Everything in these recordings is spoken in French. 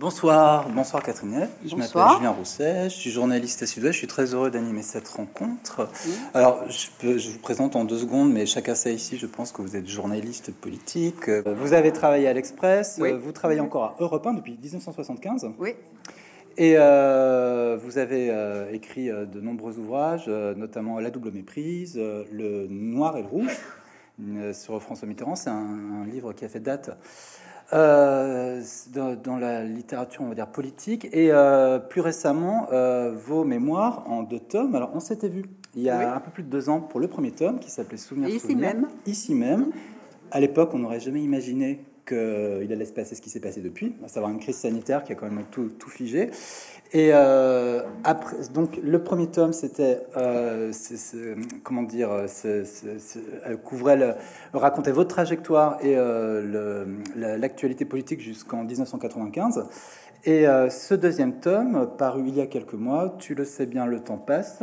Bonsoir, bonsoir Catherine. Je m'appelle Julien Rousset, je suis journaliste à Sud-Ouest, je suis très heureux d'animer cette rencontre. Alors, je, je, vous présente en deux secondes, mais chacun sait ici, je pense que vous êtes journaliste politique. Vous avez travaillé à l'Express, vous travaillez encore à Europe 1 depuis 1975. Oui. Et euh, vous avez euh, écrit euh, de nombreux ouvrages, notamment La double méprise, Le noir et le rouge, sur François Mitterrand. C'est un, livre qui a fait date dans, la littérature, on va dire, politique. Et plus récemment, vos mémoires en deux tomes. Alors, on s'était vu il y a un peu plus de deux ans pour le premier tome, qui s'appelait Souvenirs. Ici même. Ici même. À l'époque, on n'aurait jamais imaginé qu'il allait se passer ce qui s'est passé depuis, à savoir une crise sanitaire qui a quand même tout, tout figé. Et euh, après, donc le premier tome, c'était euh, comment dire, elle couvrait, le, racontait votre trajectoire et euh, l'actualité politique jusqu'en 1995. Et ce deuxième tome, paru il y a quelques mois, tu le sais bien, le temps passe.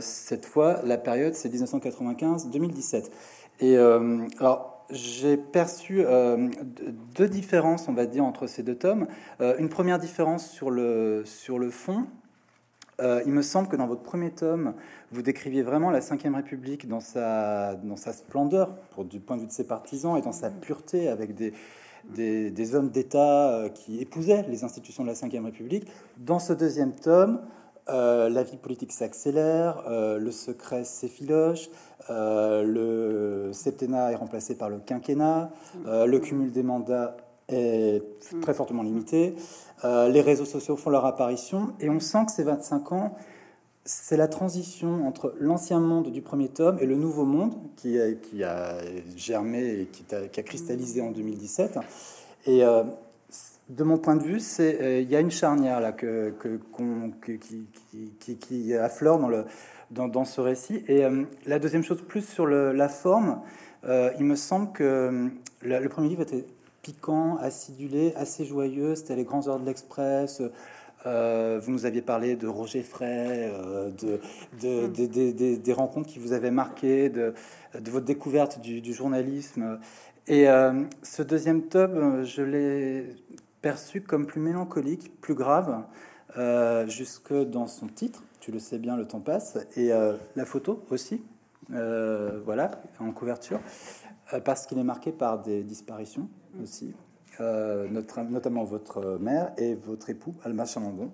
cette fois, la période, c'est 1995-2017. Et alors, j'ai perçu euh, deux différences, on va dire, entre ces deux tomes. Euh, une première différence sur le, sur le fond. Euh, il me semble que dans votre premier tome, vous décriviez vraiment la Ve République dans sa, dans sa splendeur, pour, du point de vue de ses partisans, et dans sa pureté, avec des, des, des hommes d'État qui épousaient les institutions de la Ve République. Dans ce deuxième tome, la vie politique s'accélère, le secret s'effiloche, le septennat est remplacé par le quinquennat, le cumul des mandats est très fortement limité, les réseaux sociaux font leur apparition, et on sent que ces 25 ans, c'est la transition entre l'ancien monde du premier tome et le nouveau monde qui a, germé et qui a, cristallisé en 2017. Et de mon point de vue, euh, il y a une charnière là que, qui, qui, affleure dans, le, dans, ce récit. Et euh, la deuxième chose, plus sur la forme, euh, il me semble que le, premier livre était piquant, acidulé, assez joyeux. C'était les grands heures de l'Express. vous nous aviez parlé de Roger Frey, de, mm. des rencontres qui vous avaient marqué, de, votre découverte du, du journalisme. Et ce deuxième tome, je l'ai perçu comme plus mélancolique, plus grave, euh, jusque dans son titre. Tu le sais bien, le temps passe. Et euh, la photo aussi, euh, voilà, en couverture, parce qu'il est marqué par des disparitions aussi, notamment votre mère et votre époux, Alma Chalandon,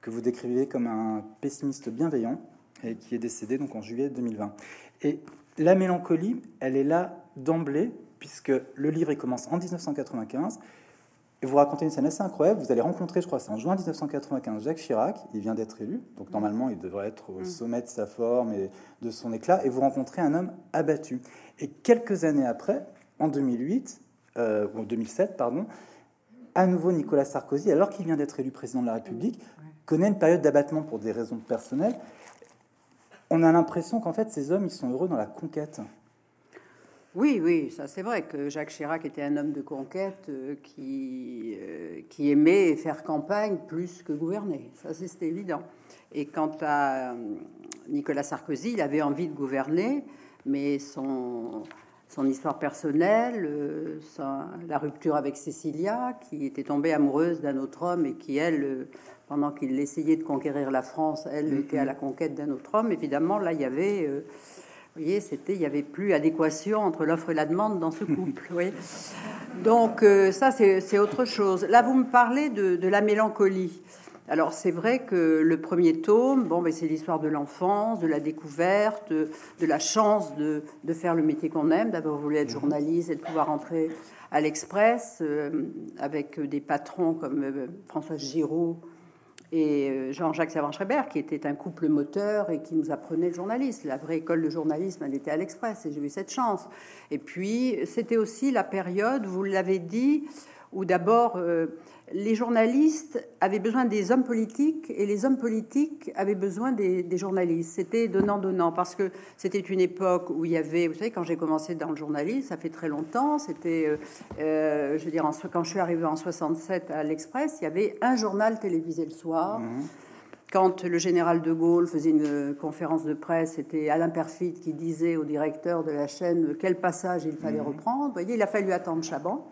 que vous décrivez comme un pessimiste bienveillant et qui est décédé donc en juillet 2020. Et la mélancolie, elle est là d'emblée, puisque le livre il commence en 1995 et vous racontez une scène assez incroyable. Vous allez rencontrer, je crois, c'est en juin 1995, Jacques Chirac. Il vient d'être élu, donc normalement, il devrait être au mm. sommet de sa forme et de son éclat. Et vous rencontrez un homme abattu. Et quelques années après, en 2008, euh, ou 2007, pardon, à nouveau Nicolas Sarkozy, alors qu'il vient d'être élu président de la République, connaît une période d'abattement pour des raisons personnelles. On a l'impression qu'en fait, ces hommes, ils sont heureux dans la conquête. Oui, oui, ça c'est vrai que Jacques Chirac était un homme de conquête euh, qui, euh, qui aimait faire campagne plus que gouverner. Ça c'est évident. Et quant à euh, Nicolas Sarkozy, il avait envie de gouverner, mais son, son histoire personnelle, la rupture avec Cécilia, qui était tombée amoureuse d'un autre homme et qui, elle, pendant qu'il essayait de conquérir la France, elle mm-hmm. était à la conquête d'un autre homme, évidemment, là il y avait voyez, c'était, il n'y avait plus adéquation entre l'offre et la demande dans ce couple. oui. Donc euh, ça, c'est autre chose. Là, vous me parlez de, la mélancolie. Alors c'est vrai que le premier tome, bon, ben, c'est l'histoire de l'enfance, de la découverte, de, la chance de, faire le métier qu'on aime. D'abord, vous voulez être journaliste et de pouvoir entrer à l'Express euh, avec des patrons comme euh, François Giraud et euh, Jean-Jacques Savant-Schreiber, qui était un couple moteur et qui nous apprenait le journalisme. La vraie école de journalisme, elle était à l'Express, et j'ai eu cette chance. Et puis, c'était aussi la période, vous l'avez dit, où d'abord euh, les journalistes avaient besoin des hommes politiques et les hommes politiques avaient besoin des, journalistes. C'était donnant-donnant parce que c'était une époque où il y avait, vous savez, quand j'ai commencé dans le journalisme, ça fait très longtemps, c'était, euh, euh, je veux dire, quand je suis arrivé en 67 à l'Express, il y avait un journal télévisé le soir. Mmh. Quand le général de Gaulle faisait une conférence de presse, c'était Alain Perfit qui disait au directeur de la chaîne quel passage il fallait mmh. reprendre. Vous voyez, il a fallu attendre Chaban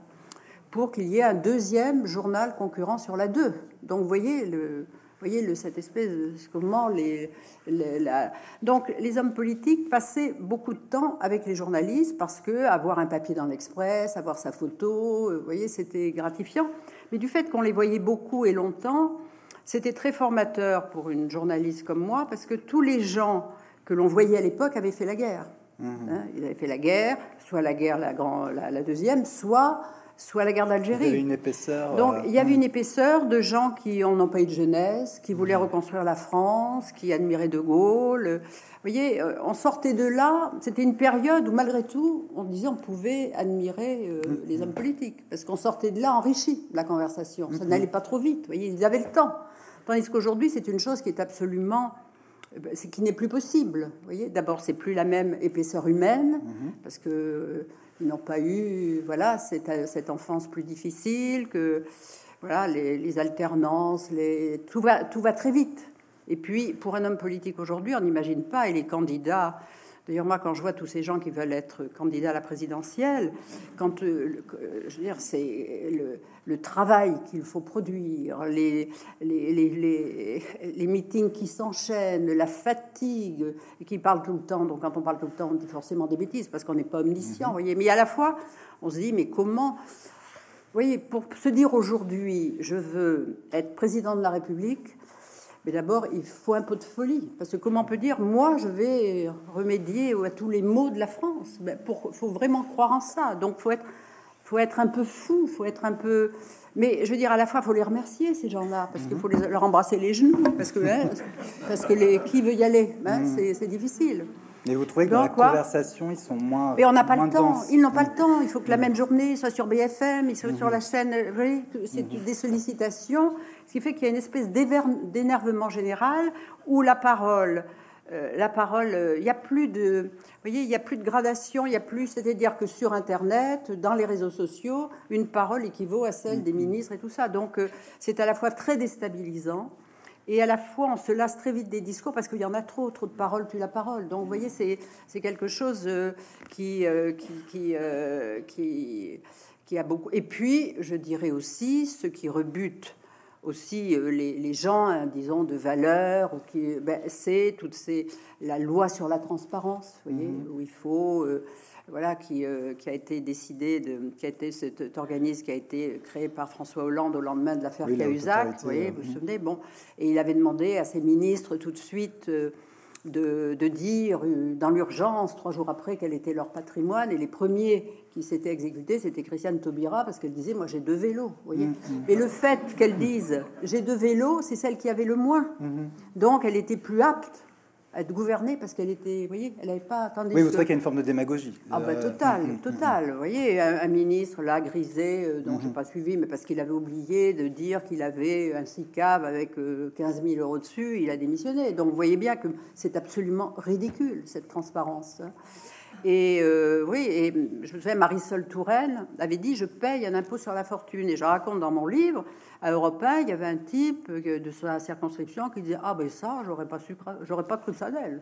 pour qu'il y ait un deuxième journal concurrent sur la 2. Donc, vous voyez, le, voyez le, cette espèce de comment les, la... donc les hommes politiques passaient beaucoup de temps avec les journalistes parce que avoir un papier dans l'Express, avoir sa photo, vous voyez, c'était gratifiant. Mais du fait qu'on les voyait beaucoup et longtemps, c'était très formateur pour une journaliste comme moi parce que tous les gens que l'on voyait à l'époque avaient fait la guerre. Mmh. Hein, ils avaient fait la guerre, soit la guerre la, grand, la, la deuxième, soit soit la guerre d'Algérie. Il y avait une épaisseur. Donc euh, il y avait hmm. une épaisseur de gens qui ont pas eu de jeunesse, qui voulaient Hmm. reconstruire la France, qui admiraient De Gaulle. Vous voyez, euh, on sortait de là. C'était une période où malgré tout, on disait on pouvait admirer euh, Hmm. les hommes politiques parce qu'on sortait de là enrichi de la conversation. Ça n'allait pas trop vite. Vous voyez, ils avaient le temps. Tandis qu'aujourd'hui, c'est une chose qui est absolument qui n'est plus possible. Vous voyez, d'abord, c'est plus la même épaisseur humaine parce que ils n'ont pas eu, voilà, cette, cette enfance plus difficile que, voilà, les, les alternances, les, tout va, tout va très vite. Et puis, pour un homme politique aujourd'hui, on n'imagine pas, et les candidats. D'ailleurs, moi, quand je vois tous ces gens qui veulent être candidats à la présidentielle, quand, euh, le- euh, je veux dire, c'est le, le travail qu'il faut produire, les, les, les, les, meetings qui s'enchaînent, la fatigue, et qui parlent tout le temps. Donc, quand on parle tout le temps, on dit forcément des bêtises parce qu'on n'est pas omniscient, vous voyez. Mais à la fois, on se dit, mais comment vous voyez, pour se dire aujourd'hui, je veux être président de la République, mais d'abord, il faut un peu de folie. Parce que comment on peut dire, moi, je vais remédier à tous les maux de la France Il faut vraiment croire en ça. Donc, il faut être, faut être un peu fou, faut être un peu... Mais je veux dire, à la fois, il faut les remercier, ces gens-là, parce qu'il faut les- leur embrasser les genoux, parce que, hein, parce que les, qui veut y aller hein, C'est- C'est difficile. Mais vous trouvez que dans la quoi conversation, ils sont moins. Mais on n'a pas le temps. Ils n'ont pas le temps. Il faut que la même journée ils soient sur BFM, ils soient sur la chaîne. Vous voyez, que c'est des sollicitations, ce qui fait qu'il y a une espèce d'énervement général où la parole, euh, la parole, euh, il n'y a plus de, vous voyez, il y a plus de gradation, il y a plus, c'est-à-dire que sur Internet, dans les réseaux sociaux, une parole équivaut à celle des ministres et tout ça. Donc euh, c'est à la fois très déstabilisant. Et à la fois, on se lasse très vite des discours parce qu'il y en a trop, trop de paroles tue la parole. Donc, vous voyez, c'est quelque chose euh, qui, euh, euh, qui a beaucoup. Et puis, je dirais aussi, ce qui rebute aussi euh, les, les gens, hein, disons, de valeur, ou qui, ben, c'est toutes ces la loi sur la transparence, vous voyez, où il faut, euh, voilà, qui, euh, qui a été décidé de, qui a été cet, organisme qui a été créé par François Hollande au lendemain de l'affaire Oui, Cahuzac, vous voyez, vous vous souvenez, bon, et il avait demandé à ses ministres tout de suite. euh, de, de dire dans l'urgence, trois jours après, quel était leur patrimoine. Et les premiers qui s'étaient exécutés, c'était Christiane Taubira, parce qu'elle disait, moi j'ai deux vélos. Vous voyez Et le fait qu'elle dise, j'ai deux vélos, c'est celle qui avait le moins. Donc elle était plus apte à être gouvernée, parce qu'elle était, vous voyez, elle n'avait pas... Tandis Oui, vous trouvez qu'il y a une forme de démagogie. ah bah Euh, total, mm, mm, total. Vous voyez, un, un ministre là grisé, euh, dont je n'ai pas suivi, mais parce qu'il avait oublié de dire qu'il avait un SICAV avec euh, 15 000 euros dessus, il a démissionné. Donc vous voyez bien que c'est absolument ridicule cette transparence. Et euh, oui, et je me souviens, Marisol Touraine avait dit je paye un impôt sur la fortune. Et je raconte dans mon livre, à Europe 1, il y avait un type de sa circonscription qui disait ah ben ça, j'aurais pas su, j'aurais pas cru ça d'elle.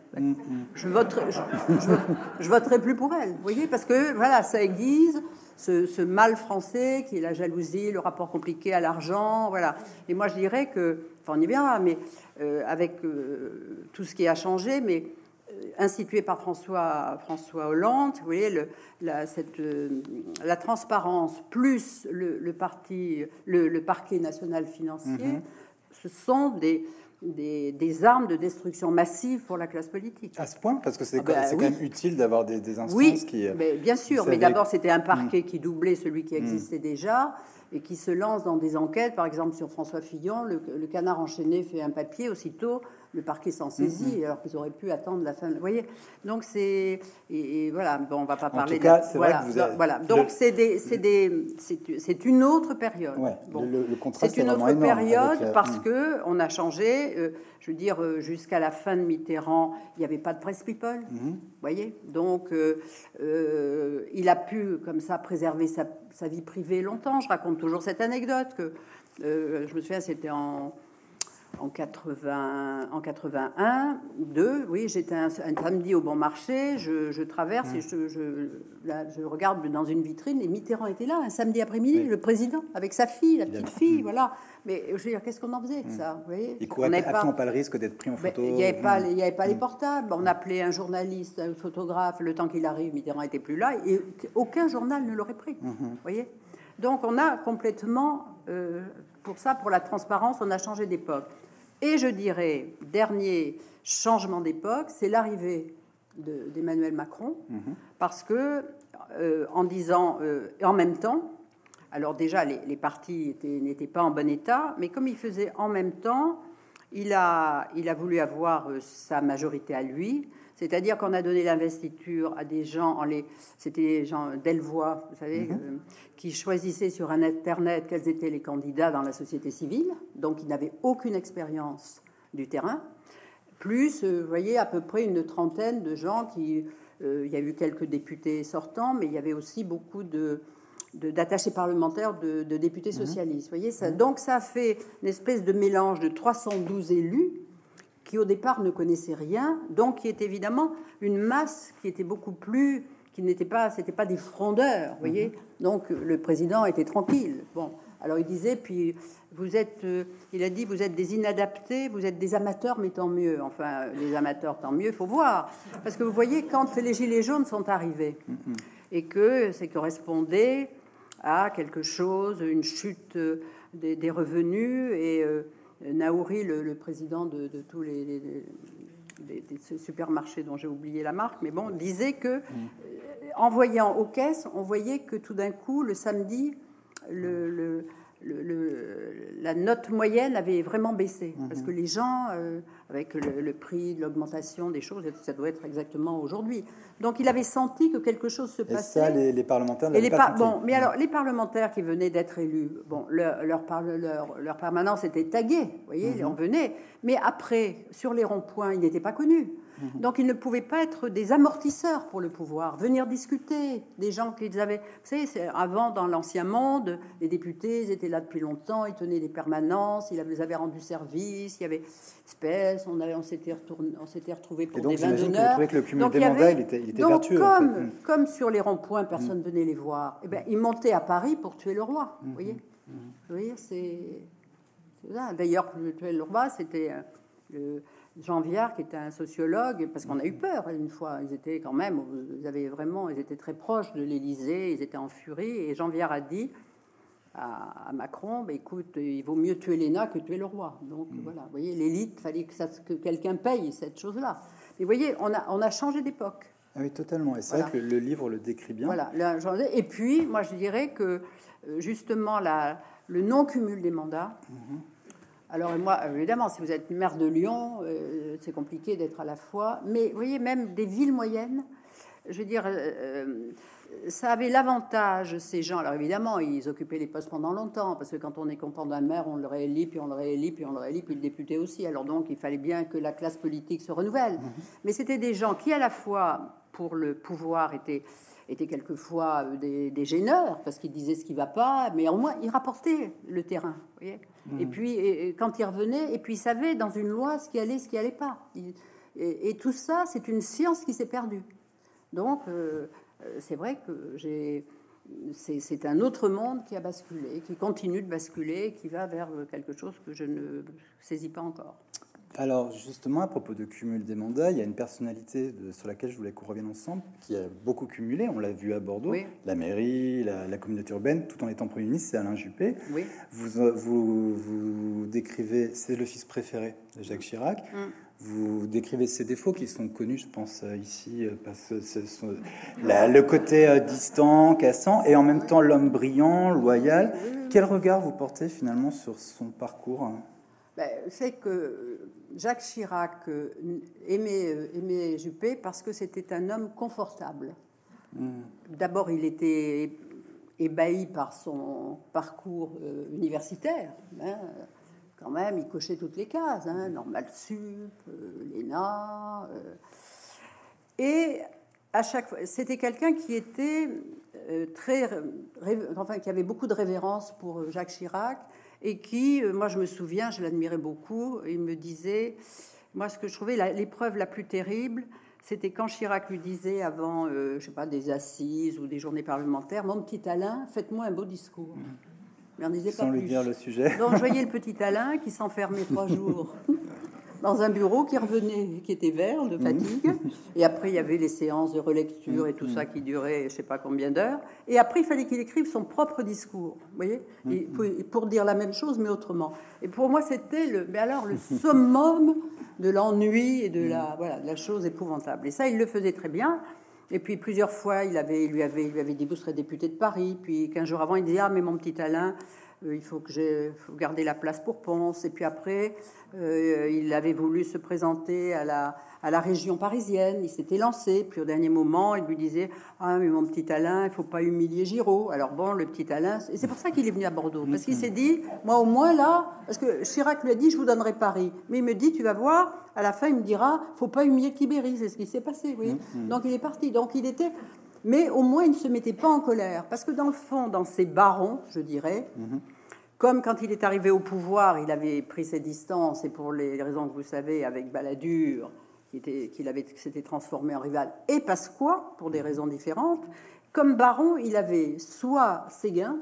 Je voterai, je, je- je voterai plus pour elle. Vous voyez, parce que voilà, ça aiguise ce, ce mal français qui est la jalousie, le rapport compliqué à l'argent, voilà. Et moi, je dirais que, enfin, on y verra, mais euh, avec euh, tout ce qui a changé, mais euh, institué par François, François Hollande, vous voyez, le, la, cette, euh, la transparence plus le, le parti, le, le parquet national financier, ce sont des, des, des armes de destruction massive pour la classe politique. À ce point, parce que c'est Ah bah quand, oui. quand même utile d'avoir des, des instances Oui, qui. euh, mais bien sûr. Mais Mm. d'abord, c'était un parquet qui doublait celui qui existait déjà et qui se lance dans des enquêtes. Par exemple, sur François Fillon, le, le canard enchaîné fait un papier aussitôt. Le parquet s'en saisit, Mm-hmm. alors qu'ils auraient pu attendre la fin. Vous voyez? Donc c'est et, et voilà. Bon, on va pas En parler. tout cas, de, c'est vrai voilà, que vous avez- voilà. le- Donc c'est des, c'est des, c'est une autre période. Ouais, Bon. le, le C'est une autre période avec, euh, parce mm. que on a changé. euh, je veux dire, euh, jusqu'à la fin de Mitterrand, il n'y avait pas de presse people. Mhm. Vous voyez? Donc, euh, euh, il a pu, comme ça, préserver sa, sa vie privée longtemps. Je raconte toujours cette anecdote que je me souviens, c'était en, en, 80, en 81, 2, oui, j'étais un, samedi au bon marché, je, traverse et je, je, regarde dans une vitrine et Mitterrand était là, un samedi après-midi, le président, avec sa fille, la petite fille, voilà. Mais je veux dire, qu'est-ce qu'on en faisait de ça vous voyez? Il courait absolument pas, le risque d'être pris en photo. Il n'y avait, pas, il avait pas les portables. On appelait un journaliste, un photographe, le temps qu'il arrive, Mitterrand était plus là, et aucun journal ne l'aurait pris. Vous voyez? Donc on a complètement, euh, pour ça, pour la transparence, on a changé d'époque. Et je dirais, dernier changement d'époque, c'est l'arrivée d'Emmanuel Macron, mhm. parce que euh, en disant euh, en même temps, alors déjà les, partis n'étaient pas en bon état, mais comme il faisait en même temps, il a, il a voulu avoir euh, sa majorité à lui, c'est-à-dire qu'on a donné l'investiture à des gens, en les, c'était des gens d'Elvois, vous savez, mhm. qui choisissaient sur un internet quels étaient les candidats dans la société civile, donc ils n'avaient aucune expérience du terrain. Plus, euh, vous voyez, à peu près une trentaine de gens qui, euh, il y a eu quelques députés sortants, mais il y avait aussi beaucoup de d'attachés parlementaires, de, députés mhm. socialistes. Voyez, ça, mhm. donc ça fait une espèce de mélange de 312 élus qui au départ ne connaissaient rien, donc qui est évidemment une masse qui était beaucoup plus, qui n'était pas, c'était pas des frondeurs, vous voyez. Mhm. Donc le président était tranquille. Bon, alors il disait, puis vous êtes, euh, il a dit, vous êtes des inadaptés, vous êtes des amateurs, mais tant mieux. Enfin, les amateurs, tant mieux, faut voir, parce que vous voyez quand les gilets jaunes sont arrivés mhm. et que ça correspondait à quelque chose, une chute des, revenus et euh, Naouri, le, président de, tous les, supermarchés dont j'ai oublié la marque, mais bon, disait que, mm. en voyant aux caisses, on voyait que tout d'un coup, le samedi, le la note moyenne avait vraiment baissé. Mhm. Parce que les gens, euh, avec le, prix, l'augmentation des choses, ça doit être exactement aujourd'hui. Donc il avait senti que quelque chose se passait. Et ça, les, parlementaires les pas Bon, mais alors, les parlementaires qui venaient d'être élus, bon, leur, leur, leur, permanence était taguée, vous voyez, mhm. on venait. Mais après, sur les ronds-points, ils n'étaient pas connus. Donc ils ne pouvaient pas être des amortisseurs pour le pouvoir, venir discuter des gens qu'ils avaient. Vous savez, avant, dans l'ancien monde, les députés ils étaient là depuis longtemps, ils tenaient des permanences, ils les avaient rendu service, il y avait espèce, on, on s'était retrouvés pour des vins d'honneur. que le cumul des mandats, il était, il était donc, Comme, mm. comme sur les ronds-points, personne ne venait les voir, et eh ben, ils montaient à Paris pour tuer le roi. Vous voyez, vous voyez c'est. D'ailleurs, tuer le roi, c'était. Euh, le, Jean Viard, qui était un sociologue, parce qu'on a eu peur une fois. Ils étaient quand même, vraiment, ils étaient très proches de l'Élysée, ils étaient en furie. Et Jean Viard a dit à, Macron bah, écoute, il vaut mieux tuer l'ENA que tuer le roi. Donc mm. voilà, vous voyez, l'élite, fallait que, ça, que quelqu'un paye cette chose-là. Et vous voyez, on a, on a changé d'époque. Ah oui, totalement. Et c'est vrai que le, livre le décrit bien. Voilà. Et puis, moi, je dirais que euh, justement, la, le non-cumul des mandats. Mm-hmm. Alors moi, évidemment, si vous êtes maire de Lyon, euh, c'est compliqué d'être à la fois. Mais vous voyez, même des villes moyennes, je veux dire, euh, euh, ça avait l'avantage, ces gens. Alors évidemment, ils occupaient les postes pendant longtemps, parce que quand on est content d'un maire, on le réélit, puis on le réélit, puis on le réélit, puis le député aussi. Alors donc, il fallait bien que la classe politique se renouvelle. Mmh. Mais c'était des gens qui, à la fois, pour le pouvoir, étaient étaient quelquefois des, des gêneurs parce qu'ils disaient ce qui va pas, mais au moins ils rapportaient le terrain. Vous voyez Mm. Et puis, quand il revenait, et puis il savait dans une loi ce qui allait, ce qui allait pas. et, tout ça, c'est une science qui s'est perdue. Donc, euh, euh, c'est vrai que j'ai. C'est un autre monde qui a basculé, qui continue de basculer, qui va vers quelque chose que je ne saisis pas encore. Alors justement, à propos de cumul des mandats, il y a une personnalité sur laquelle je voulais qu'on revienne ensemble, qui a beaucoup cumulé, on l'a vu à Bordeaux, la mairie, la, communauté urbaine, tout en étant Premier ministre, c'est Alain Juppé. Oui. Vous, vous, vous décrivez, c'est le fils préféré de Jacques Chirac. Mm. Vous décrivez ses défauts qui sont connus, je pense, euh, ici, euh, parce que ce sont, le côté euh, distant, cassant, et en même temps l'homme brillant, loyal. Quel regard vous portez finalement sur son parcours hein? C'est que Jacques Chirac euh, aimait, euh, aimait, Juppé parce que c'était un homme confortable. Hmm. D'abord, il était ébahi par son parcours euh, universitaire. Hein. Quand même, il cochait toutes les cases, hein. normal sup, l'ENA. et à chaque fois, c'était quelqu'un qui était très, enfin, qui avait beaucoup de révérence pour Jacques Chirac et qui, euh, moi je me souviens, je l'admirais beaucoup, il me disait, moi ce que je trouvais l'épreuve la, plus terrible, c'était quand Chirac lui disait avant, euh, je sais pas, des assises ou des journées parlementaires, mon petit Alain, faites-moi un beau discours. Mais on disait Sans lui dire le sujet. Donc je voyais le petit Alain qui s'enfermait trois jours dans un bureau qui revenait, qui était vert de fatigue. Et après, il y avait les séances de relecture et tout ça qui duraient je sais pas combien d'heures. Et après, il fallait qu'il écrive son propre discours, vous voyez, et pour, dire la même chose, mais autrement. Et pour moi, c'était le, mais alors le summum de l'ennui et de la, voilà, de la chose épouvantable. Et ça, il le faisait très bien. Et puis plusieurs fois, il, avait, il lui avait, il lui avait dit vous serez député de Paris. Puis quinze jours avant, il disait ah mais mon petit Alain, il faut que j'ai garder la place pour Ponce. Et puis après, euh, il avait voulu se présenter à la, à la région parisienne. Il s'était lancé. Puis au dernier moment, il lui disait Ah, mais mon petit Alain, il faut pas humilier Giraud. Alors bon, le petit Alain. Et c'est pour ça qu'il est venu à Bordeaux. Parce qu'il s'est dit Moi, au moins là, parce que Chirac lui a dit Je vous donnerai Paris. Mais il me dit Tu vas voir, à la fin, il me dira faut pas humilier Tibéri. C'est ce qui s'est passé. Oui. Mm-hmm. Donc il est parti. Donc il était mais au moins il ne se mettait pas en colère. Parce que dans le fond, dans ses barons, je dirais, mhm. Comme quand il est arrivé au pouvoir, il avait pris ses distances, et pour les raisons que vous savez, avec Balladur, qu'il avait s'était transformé en rival, et Pasqua, pour des raisons différentes, comme baron, il avait soit Séguin,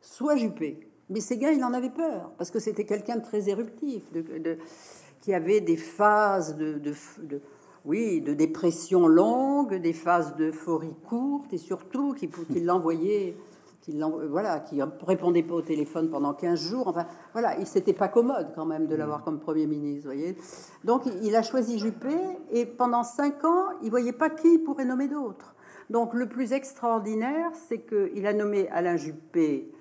soit Juppé. Mais Séguin, il en avait peur, parce que c'était quelqu'un de très éruptif, de, qui avait des phases de oui, de dépression longue, des phases d'euphorie courtes et surtout qui, qui l'envoyait, qui voilà, qui répondait pas au téléphone pendant 15 jours. Enfin, voilà, il s'était pas commode quand même de l'avoir comme premier ministre, voyez. Donc, il a choisi Juppé et pendant 5 ans, il voyait pas qui pourrait nommer d'autres. Donc, le plus extraordinaire, c'est qu'il a nommé Alain Juppé,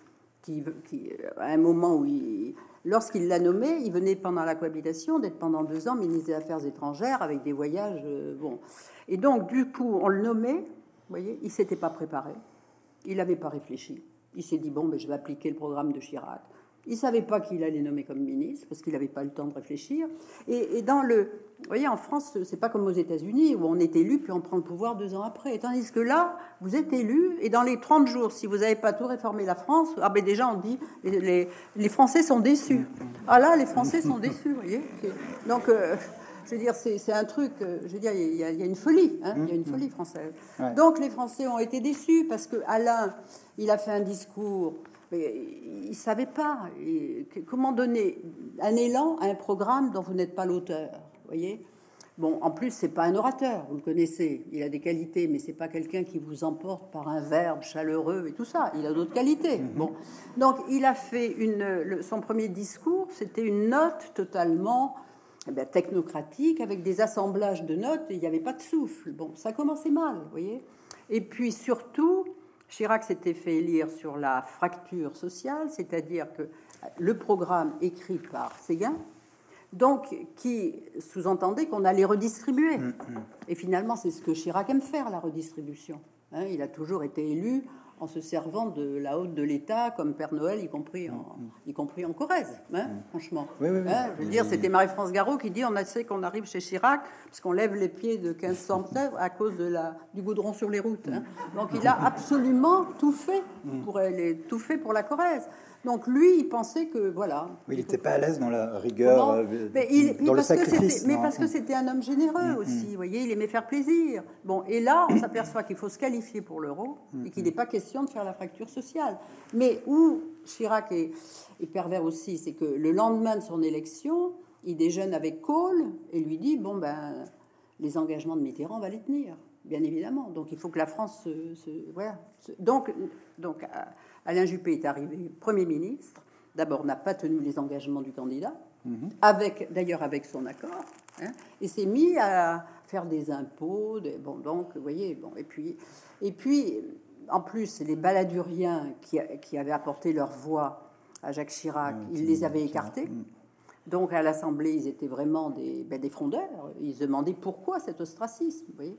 qui, qui, à un moment où il Lorsqu'il l'a nommé, il venait pendant la cohabitation d'être pendant deux ans ministre des Affaires étrangères avec des voyages. Euh, bon. Et donc, du coup, on le nommait, vous voyez, il s'était pas préparé, il n'avait pas réfléchi. Il s'est dit, bon, ben, je vais appliquer le programme de Chirac. Il savait pas qu'il allait nommer comme ministre parce qu'il n'avait pas le temps de réfléchir. Et, dans le, vous voyez, en France, c'est pas comme aux États-Unis où on est élu puis on prend le pouvoir deux ans après. Tandis que là, vous êtes élu et dans les 30 jours, si vous n'avez pas tout réformé la France, ah ben déjà on dit les, les, Français sont déçus. Ah là, les Français sont déçus, voyez. Donc euh, je veux dire, c'est un truc, euh, je veux dire, il y, a, une folie, hein, il y a une folie française. Donc les Français ont été déçus parce que Alain, il a fait un discours il ne savait pas comment donner un élan à un programme dont vous n'êtes pas l'auteur. Voyez? Bon, en plus, c'est pas un orateur, vous le connaissez. Il a des qualités, mais c'est pas quelqu'un qui vous emporte par un verbe chaleureux et tout ça. Il a d'autres qualités. Mhm. Bon, donc il a fait une. son premier discours, c'était une note totalement eh technocratique avec des assemblages de notes. Et il n'y avait pas de souffle. Bon, ça commençait mal, vous voyez. Et puis surtout, Chirac s'était fait élire sur la fracture sociale, c'est-à-dire que le programme écrit par Séguin, donc qui sous-entendait qu'on allait redistribuer. Mm, mm. Et finalement, c'est ce que Chirac aime faire, la redistribution. Hein. il a toujours été élu en se servant de la haute de l'État comme Père Noël, y compris en, mm, y compris en Corrèze, hein, franchement. Hein, je veux dire, c'était Marie-France Garot qui dit on a sait qu'on arrive chez Chirac parce qu'on lève les pieds de 15 cm à cause de la, du goudron sur les routes. Donc il a absolument tout fait pour, tout fait pour la Corrèze. Donc lui, il pensait que voilà. il n'était pas à l'aise dans la rigueur, euh, mais il, dans le sacrifice. mais parce que c'était un homme généreux mm, aussi. Mm. Vous voyez, il aimait faire plaisir. Bon, et là, on s'aperçoit qu'il faut se qualifier pour l'euro et qu'il n'est pas question de faire la fracture sociale. Mais où Chirac est, pervers aussi, c'est que le lendemain de son élection, il déjeune avec Kohl et lui dit bon ben les engagements de Mitterrand, on va les tenir, bien évidemment. Donc il faut que la France se, voilà. Donc donc Alain Juppé est arrivé Premier ministre. D'abord, n'a pas tenu les engagements du candidat, mhm. avec d'ailleurs avec son accord, hein, et s'est mis à faire des impôts. bon, donc, vous voyez, bon, et puis, et puis, en plus, les baladuriens qui, qui avaient apporté leur voix à Jacques Chirac, ah, ils les avaient écartés. Mm. Donc, à l'Assemblée, ils étaient vraiment des, ben, des frondeurs. Ils se demandaient pourquoi cet ostracisme, vous voyez.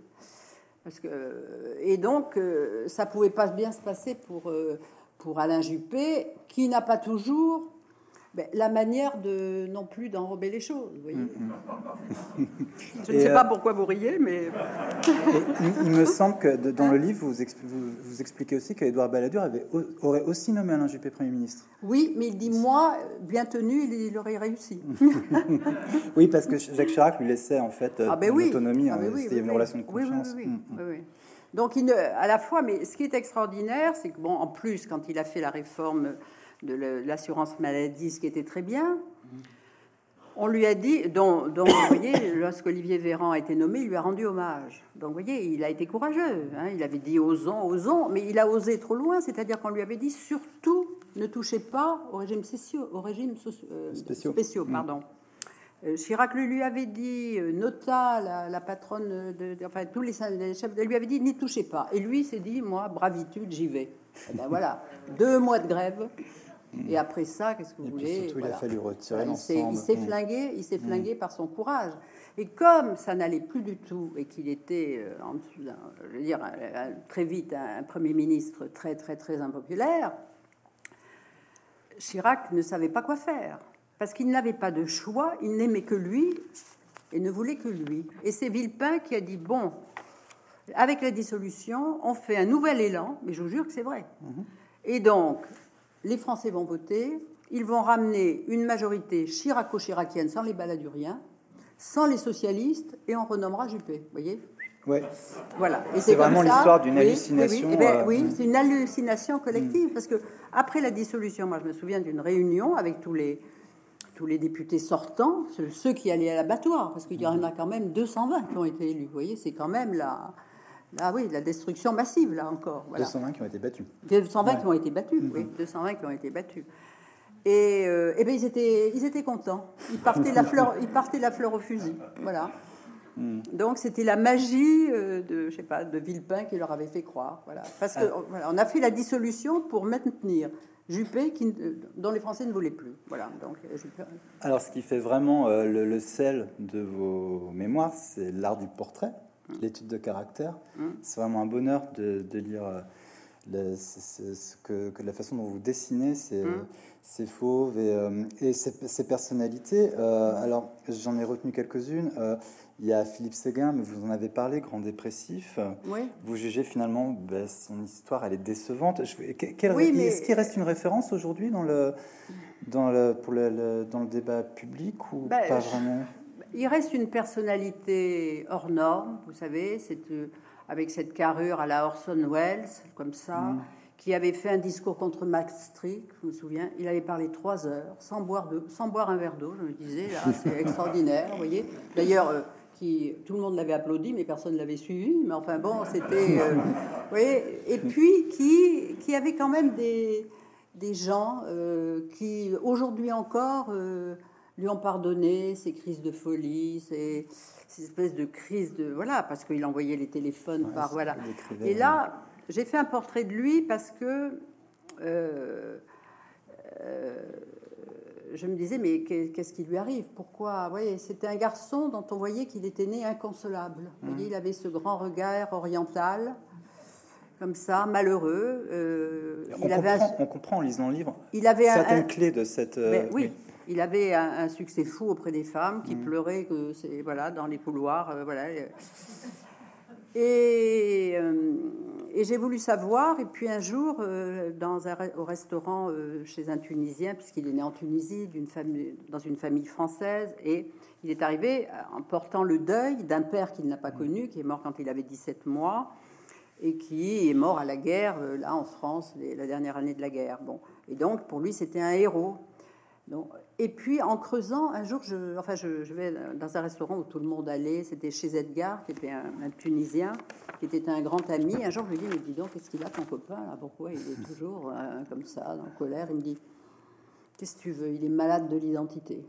Parce que, et donc, euh, ça pouvait pas bien se passer pour, euh, pour Alain Juppé, qui n'a pas toujours ben, la manière de non plus d'enrober les choses. Vous voyez Mm, Je ne sais euh, pas pourquoi vous riez, mais Et il, il me semble que de- dans le livre, vous, vous, vous expliquez aussi qu'Édouard Balladur avait, au- aurait aussi nommé Alain Juppé Premier ministre. oui, mais il dit moi, bien tenu, il, il aurait réussi. Oui, parce que Jacques Chirac lui laissait en fait euh, Ah ben oui. l'autonomie. Ah ben hein, oui, C'était oui, une oui. relation de Oui, oui, confiance. oui, oui, Mm, mm. oui, oui. Donc, il ne- à la fois, mais ce qui est extraordinaire, c'est que, bon, en plus, quand il a fait la réforme de l'assurance maladie, ce qui était très bien, on lui a dit, dont, dont, vous voyez, lorsque Olivier Véran a été nommé, il lui a rendu hommage. Donc, vous voyez, il a été courageux. hein. il avait dit osons, osons, mais il a osé trop loin, c'est-à-dire qu'on lui avait dit surtout ne touchez pas au régime spéciaux, au régime euh, Spéciaux. Mm. pardon. Chirac le lui avait dit, euh, Nota, la, la patronne, de, de- enfin tous les, chefs, lui avait dit n'y touchez pas. Et lui s'est dit, moi, bravitude, j'y vais. Et ben voilà, deux mois de grève. Et après ça, qu'est-ce que vous Et puis voulez il a fallu retirer Il s'est- il s'est Mm. flingué, il s'est flingué par son courage. Et comme ça n'allait plus du tout et qu'il était, euh, en je veux dire, très vite un, un premier ministre très très très impopulaire, Chirac ne savait pas quoi faire parce qu'il n'avait pas de choix. Il n'aimait que lui et ne voulait que lui. Et c'est Villepin qui a dit bon, avec la dissolution, on fait un nouvel élan. Mais je vous jure que c'est vrai. Et donc, les Français vont voter. Ils vont ramener une majorité chiraco-chiracienne sans les baladuriens, sans les socialistes, et on renommera Juppé. Vous voyez? Ouais. voilà. Et C'est vraiment l'histoire d'une oui, hallucination, Oui, Eh ben, euh, oui, mm. c'est une hallucination collective parce que après la dissolution, moi je me souviens d'une réunion avec tous les tous les députés sortants, ceux- qui allaient à l'abattoir, parce qu'il y en a quand même 220 qui ont été élus. Vous voyez, c'est quand même la, la, oui, la destruction massive là encore. Voilà. 220 qui ont été battus. 220 Ouais. qui ont été battus, oui, 220 qui ont été battus. Et, euh, eh ben, ils, étaient, ils étaient contents. Ils partaient, la fleur, ils partaient la fleur au fusil. Voilà. Donc c'était la magie euh, de, je sais pas, de Villepin qui leur avait fait croire. Voilà. Parce que voilà, on a fait la dissolution pour maintenir Juppé, qui, dont les Français ne voulaient plus. Voilà. Donc euh, Juppé- Alors, ce qui fait vraiment euh, le, le sel de vos mémoires, c'est l'art du portrait, Mm. l'étude de caractère. C'est vraiment un bonheur de, de lire euh, le- que, que la façon dont vous dessinez ces, ces fauves et, euh, et ces, ces personnalités. Alors, j'en ai retenu quelques-unes. Il y a Philippe Séguin, mais vous en avez parlé, grand dépressif. Oui. Vous jugez finalement ben, son histoire, elle est décevante. Je- que- quel- Oui, mais- Est-ce qu'il reste une référence aujourd'hui dans le, dans le, pour le, le- dans le débat public ou Ben, pas vraiment? Il reste une personnalité hors norme, vous savez, euh, avec cette carrure à la Orson Welles, comme ça, Mm. qui avait fait un discours contre Maastricht, je me souviens. Il avait parlé trois heures sans boire, de, sans boire un verre d'eau. Je me disais, là, c'est extraordinaire, vous voyez. D'ailleurs, euh, qui, tout le monde l'avait applaudi, mais personne ne l'avait suivi. Mais enfin bon, c'était. euh, voyez, et puis qui, qui avait quand même des, des gens euh, qui, aujourd'hui encore, euh, lui ont pardonné ses crises de folie, ses, ces espèces de crises de. Voilà, parce qu'il envoyait les téléphones Ouais, par. Voilà. Et là, j'ai fait un portrait de lui parce que. Je me disais, mais qu'est- qu'est-ce qui lui arrive? Pourquoi? Vous voyez, C'était un garçon dont on voyait qu'il était né inconsolable. Vous Mmh. voyez, il avait ce grand regard oriental, comme ça, malheureux. Euh, on, il, avait un, comprend, on comprend en lisant le livre il avait un- certaines un- clés de cette. euh, oui, il avait un, un succès fou auprès des femmes Mmh. qui pleuraient que c'est voilà dans les couloirs, euh, voilà. Et, euh, et j'ai voulu savoir. Et puis un jour, euh, dans un, au restaurant euh, chez un Tunisien, puisqu'il est né en Tunisie, d'une famille, dans une famille française, et il est arrivé en portant le deuil d'un père qu'il n'a pas connu, qui est mort quand il avait 17 mois et qui est mort à la guerre, euh, là en France, les- la dernière année de la guerre. Bon. Et donc, pour lui, c'était un héros. Donc, et puis, en creusant, un jour, je, enfin, je, je vais dans un restaurant où tout le monde allait, c'était chez Edgar, qui était un, un Tunisien, qui était un grand ami. Un jour, je lui dis, mais dis donc, qu'est-ce qu'il a ton copain là? Pourquoi il est toujours euh, comme ça, en colère? Il me dit, qu'est-ce que tu veux? Il est malade de l'identité.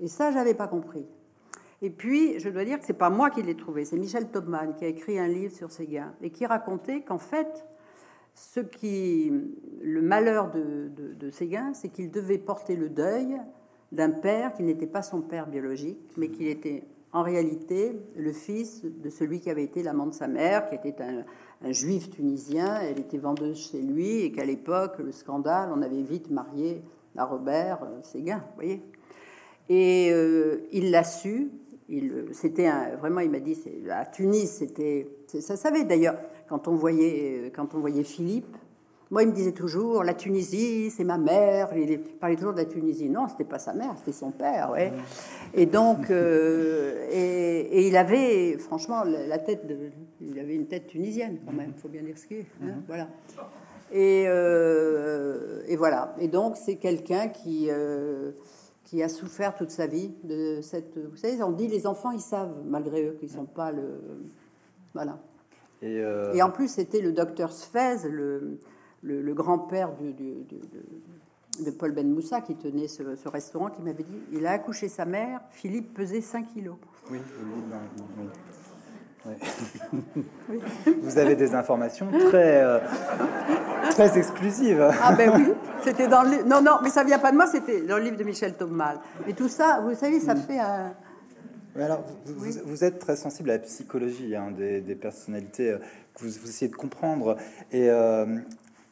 Et ça, j'avais pas compris. Et puis, je dois dire que c'est pas moi qui l'ai trouvé, c'est Michel Topman qui a écrit un livre sur Séguin et qui racontait qu'en fait, ce qui, le malheur de, de, de Séguin, c'est qu'il devait porter le deuil d'un père qui n'était pas son père biologique, mais qui était en réalité le fils de celui qui avait été l'amant de sa mère, qui était un, juif tunisien. Elle était vendeuse chez lui et qu'à l'époque, le scandale, on avait vite marié à Robert Séguin, vous voyez. Et il l'a su. Il, c'était vraiment, il m'a dit, à Tunis, c'était, ça savait d'ailleurs quand on voyait, quand on voyait Philippe moi, il me disait toujours la Tunisie, c'est ma mère. Il parlait toujours de la Tunisie. Non, c'était pas sa mère, c'était son père. Ouais. Et donc, euh, et, il avait, franchement, la tête de, il avait une tête tunisienne quand même. Il faut bien dire ce qu'il est. Hein, mhm. voilà. Et, euh, et, voilà. Et donc, c'est quelqu'un qui euh, qui a souffert toute sa vie de cette. Vous savez, on dit les enfants, ils savent malgré eux qu'ils sont pas le. Voilà. Et, et en plus, c'était le docteur Sfez, le le, grand-père de, Paul Ben Moussa, qui tenait ce, restaurant, qui m'avait dit il a accouché sa mère, Philippe pesait 5 kilos. Oui, oui. Vous avez des informations très, euh, très exclusives. Ah ben oui, c'était dans le non non, mais ça vient pas de moi, c'était dans le livre de Michel Thomas. Et tout ça, vous savez, ça mm. fait un. alors, vous, êtes très sensible à la psychologie hein, des, personnalités euh, que vous, essayez de comprendre. Et euh,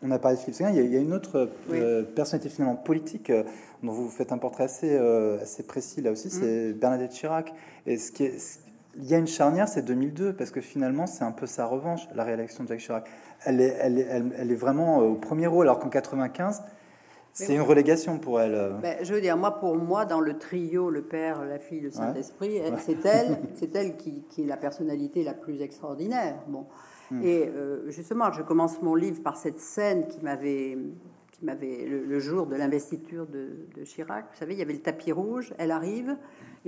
on a parlé de Philippe il y a, une autre euh, personnalité finalement politique euh, dont vous faites un portrait assez, euh, assez précis là aussi, c'est mm. Bernadette Chirac. Et ce qui est, il y a une charnière, c'est 2002, parce que finalement, c'est un peu sa revanche, la réélection de Jacques Chirac. Elle est, elle elle, est vraiment au premier rôle, alors qu'en 95, c'est une relégation pour elle. Ben, je veux dire, moi, pour moi, dans le trio, le père, la fille, le Saint-Esprit, c'est elle, c'est elle qui, qui, est la personnalité la plus extraordinaire. Bon, Hmm. Et euh, justement, je commence mon livre par cette scène qui m'avait, qui m'avait le, jour de l'investiture de, Chirac. Vous savez, il y avait le tapis rouge. Elle arrive,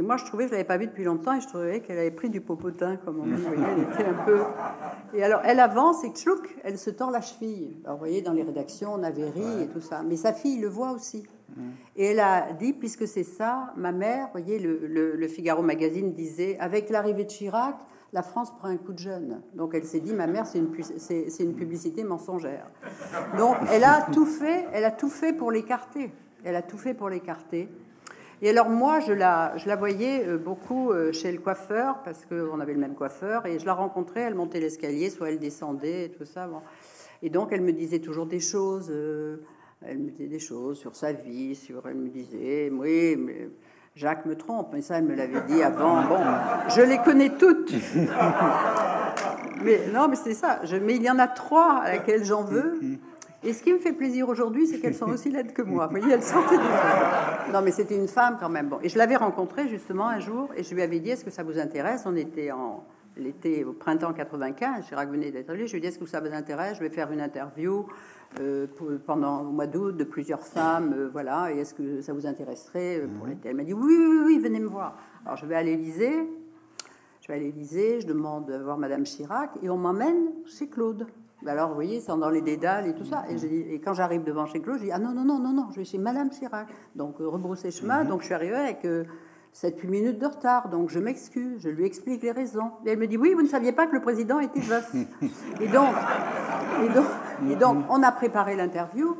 et moi, je trouvais, je l'avais pas vue depuis longtemps, et je trouvais qu'elle avait pris du popotin, comme on dit. elle était un peu. Et alors, elle avance et tchouk, elle se tord la cheville. Alors, vous voyez, dans les rédactions, on avait ri et tout ça. Mais sa fille le voit aussi. Et elle a dit, puisque c'est ça, ma mère, vous voyez, le, le Figaro magazine disait, avec l'arrivée de Chirac, la France prend un coup de jeune. Donc elle s'est dit, ma mère, c'est une, c'est, une publicité mensongère. Donc elle a tout fait, elle a tout fait pour l'écarter. Elle a tout fait pour l'écarter. Et alors moi, je la, je la voyais euh, beaucoup euh, chez le coiffeur, parce qu'on avait le même coiffeur, et je la rencontrais, elle montait l'escalier, soit elle descendait, et tout ça. Et donc elle me disait toujours des choses, euh, elle me disait des choses sur sa vie, sur, elle me disait, oui, mais Jacques me trompe, mais ça, elle me l'avait dit avant. Bon, je les connais toutes. mais non, mais c'est ça. Je, mais il y en a trois à laquelle j'en veux. Et ce qui me fait plaisir aujourd'hui, c'est qu'elles sont aussi laides que moi. Vous voyez, elles sortaient du Non, mais c'était une femme quand même. Bon, et je l'avais rencontrée justement un jour, et je lui avais dit Est-ce que ça vous intéresse? On était en l'été, au printemps 95. Chirac venait d'être allé. Je lui ai dit Est-ce que ça vous intéresse? Je vais faire une interview euh, pendant le mois d'août de plusieurs femmes, euh, voilà, et est-ce que ça vous intéresserait euh, pour mhm. l'été? Elle m'a dit oui, oui, oui, venez me voir. Alors je vais à l'Élysée, je vais à l'Élysée, je demande à voir Madame Chirac, et on m'emmène chez Claude. Ben alors, vous voyez, c'est dans les dédales et tout ça. Et, et quand j'arrive devant chez Claude, je dis Ah non, non, non, non, non, je vais chez Madame Chirac. Donc, rebrousser chemin. Mhm. Donc, je suis arrivée avec 7-8 minutes de retard, donc je m'excuse, je lui explique les raisons. Et elle me dit Oui, vous ne saviez pas que le président était veuf. et, donc, et, donc, et donc, on a préparé l'interview.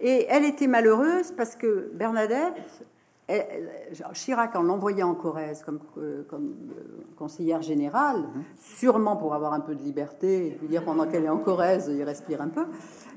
Et elle était malheureuse parce que Bernadette, Chirac, en l'envoyant en Corrèze comme, euh, comme euh, conseillère générale, sûrement pour avoir un peu de liberté, et lui dire pendant qu'elle est en Corrèze, il respire un peu,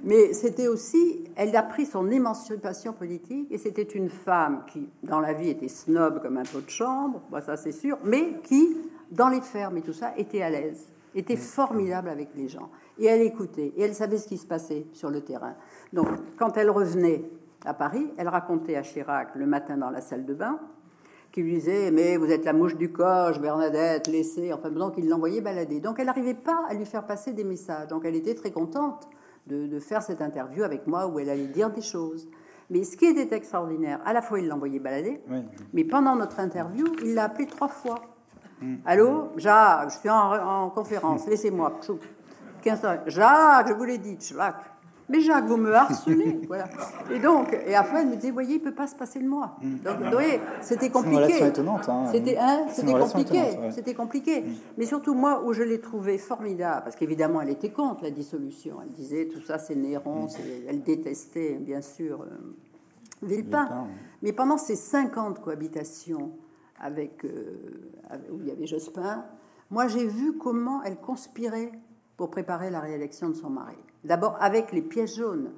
mais c'était aussi, elle a pris son émancipation politique, et c'était une femme qui, dans la vie, était snob comme un pot de chambre, bah, ça c'est sûr, mais qui, dans les fermes et tout ça, était à l'aise, était formidable avec les gens. Et elle écoutait, et elle savait ce qui se passait sur le terrain. Donc, quand elle revenait à Paris, elle racontait à Chirac le matin dans la salle de bain, qui lui disait Mais vous êtes la mouche du coche, Bernadette, laissez. Enfin, donc il l'envoyait balader. Donc elle n'arrivait pas à lui faire passer des messages. Donc elle était très contente de, faire cette interview avec moi où elle allait dire des choses. Mais ce qui était extraordinaire, à la fois il l'envoyait balader, mais pendant notre interview, il l'a appelé trois fois. Mm. Allô, Jacques, je suis en, conférence, laissez-moi. Jacques, je vous l'ai dit, Jacques. Mais Jacques, vous me harcelez. voilà. Et donc, et après, elle me disait, voyez, il peut pas se passer de moi. Mm. Donc, vous voyez, c'était compliqué. étonnante. Hein. C'était hein, compliqué. C'était compliqué. Mm. Mais surtout, moi, où je l'ai trouvée formidable, parce qu'évidemment, elle était contre la dissolution. Elle disait, tout ça, c'est Néron. Mm. Elle détestait, bien sûr, euh, Villepin. Mais pendant ces 50 cohabitations avec, euh, avec, où il y avait Jospin, moi, j'ai vu comment elle conspirait pour préparer la réélection de son mari. D'abord avec les pièces jaunes.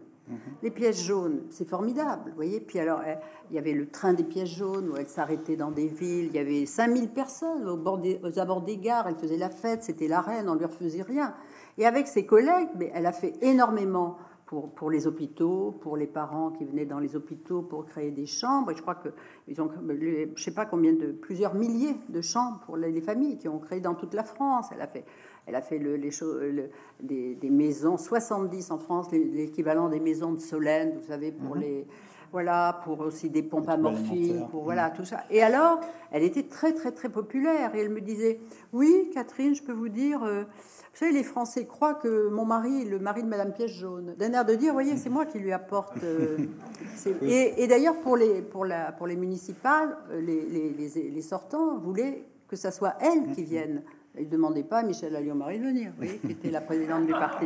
Les pièces jaunes, c'est formidable, vous voyez. Puis alors, il y avait le train des pièces jaunes où elle s'arrêtait dans des villes. Il y avait 5000 personnes au bord des, aux abords des gares. Elle faisait la fête, c'était la reine, on lui refaisait rien. Et avec ses collègues, mais elle a fait énormément pour, pour, les hôpitaux, pour les parents qui venaient dans les hôpitaux pour créer des chambres. Et je crois que ils ont, je sais pas combien de plusieurs milliers de chambres pour les, familles qui ont créé dans toute la France. Elle a fait, elle a fait le, les des, des, maisons, 70 en France, l'équivalent des maisons de Solène, vous savez, pour mhm. les voilà, pour aussi des pompes à morphine, pour voilà tout ça. Et alors, elle était très très très populaire et elle me disait, oui, Catherine, je peux vous dire, euh, vous savez, les Français croient que mon mari, le mari de Madame Pièce Jaune, d'un air de dire, voyez, c'est moi qui lui apporte. Euh, et, d'ailleurs, pour les pour la pour les municipales, euh, les, les, les, sortants voulaient que ça soit elle qui vienne. Ils ne demandaient pas à Michel Alliot-Marie de venir, voyez, qui était la présidente du parti.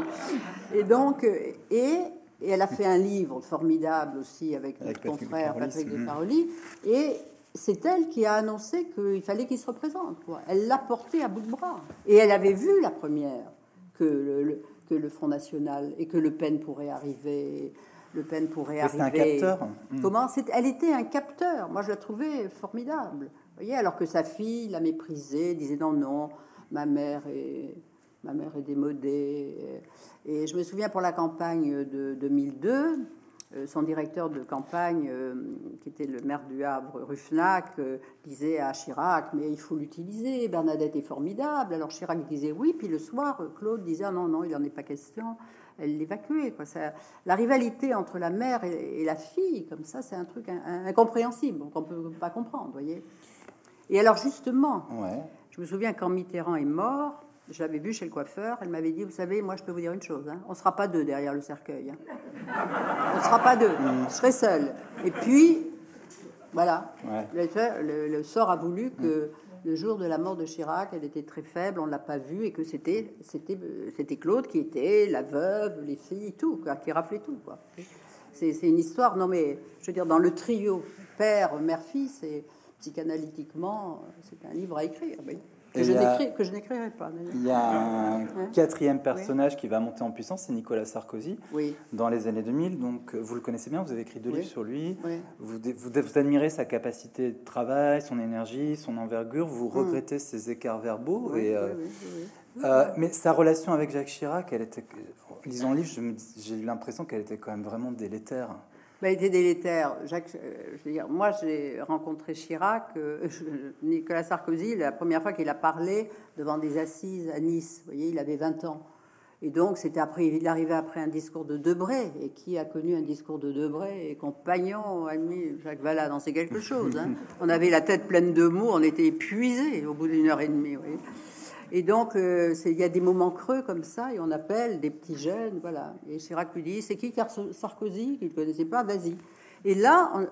Et donc, et et elle a fait un livre formidable aussi avec, avec notre confrère Patrick de Paroli. Et c'est elle qui a annoncé qu'il fallait qu'il se représente. Elle l'a porté à bout de bras. Et elle avait vu la première que le, que le Front National et que Le Pen pourrait arriver. Le Pen pourrait arriver. un capteur. Hmm. Comment Elle était un capteur. Moi, je la trouvais formidable. Vous voyez, alors que sa fille la méprisait, disait non, non, ma mère est ma mère est démodée. Et je me souviens pour la campagne de 2002, euh, son directeur de campagne, euh, qui était le maire du Havre, Ruffnac, euh, disait à Chirac, mais il faut l'utiliser, Bernadette est formidable. Alors Chirac disait oui, puis le soir, Claude disait ah non, non, il n'en est pas question, elle l'évacuait. La rivalité entre la mère et, la fille, comme ça, c'est un truc incompréhensible, qu'on ne peut pas comprendre, voyez. Et alors justement, je me souviens quand Mitterrand est mort, je l'avais vu chez le coiffeur, elle m'avait dit, vous savez, moi je peux vous dire une chose, hein, on ne sera pas deux derrière le cercueil. Hein. On ne sera pas deux, je serai seule. Et puis, voilà, le, sort a voulu que le jour de la mort de Chirac, elle était très faible, on ne l'a pas vue, et que c'était, c'était, c'était Claude qui était la veuve, les filles, tout, quoi, qui raflait tout. Quoi. C'est, une histoire, non mais, je veux dire, dans le trio père, mère, fils, c'est psychanalytiquement, c'est un livre à écrire. Oui. Que je, n'écrirai pas. Il y a un quatrième personnage qui va monter en puissance, c'est Nicolas Sarkozy, oui. dans les années 2000. Donc, vous le connaissez bien, vous avez écrit deux livres sur lui. Vous, vous, admirez sa capacité de travail, son énergie, son envergure. Vous mm. regrettez ses écarts verbaux. Et, euh, euh, mais sa relation avec Jacques Chirac, elle était, en lisant le livre, j'ai eu l'impression qu'elle était quand même vraiment délétère bah, était délétère. Jacques, euh, je veux dire, moi, j'ai rencontré Chirac, euh, Nicolas Sarkozy, la première fois qu'il a parlé devant des assises à Nice. Vous voyez, il avait 20 ans. Et donc, c'était après, il arrivait après un discours de Debré. Et qui a connu un discours de Debré et compagnon, ami Jacques Valade, c'est quelque chose. Hein. On avait la tête pleine de mots, on était épuisé au bout d'une heure et demie. Vous et donc, euh, il y a des moments creux comme ça, et on appelle des petits jeunes, voilà. Et Chirac lui dit, c'est qui Sarkozy Qu'il ne connaissait pas, vas-y. Et là, on,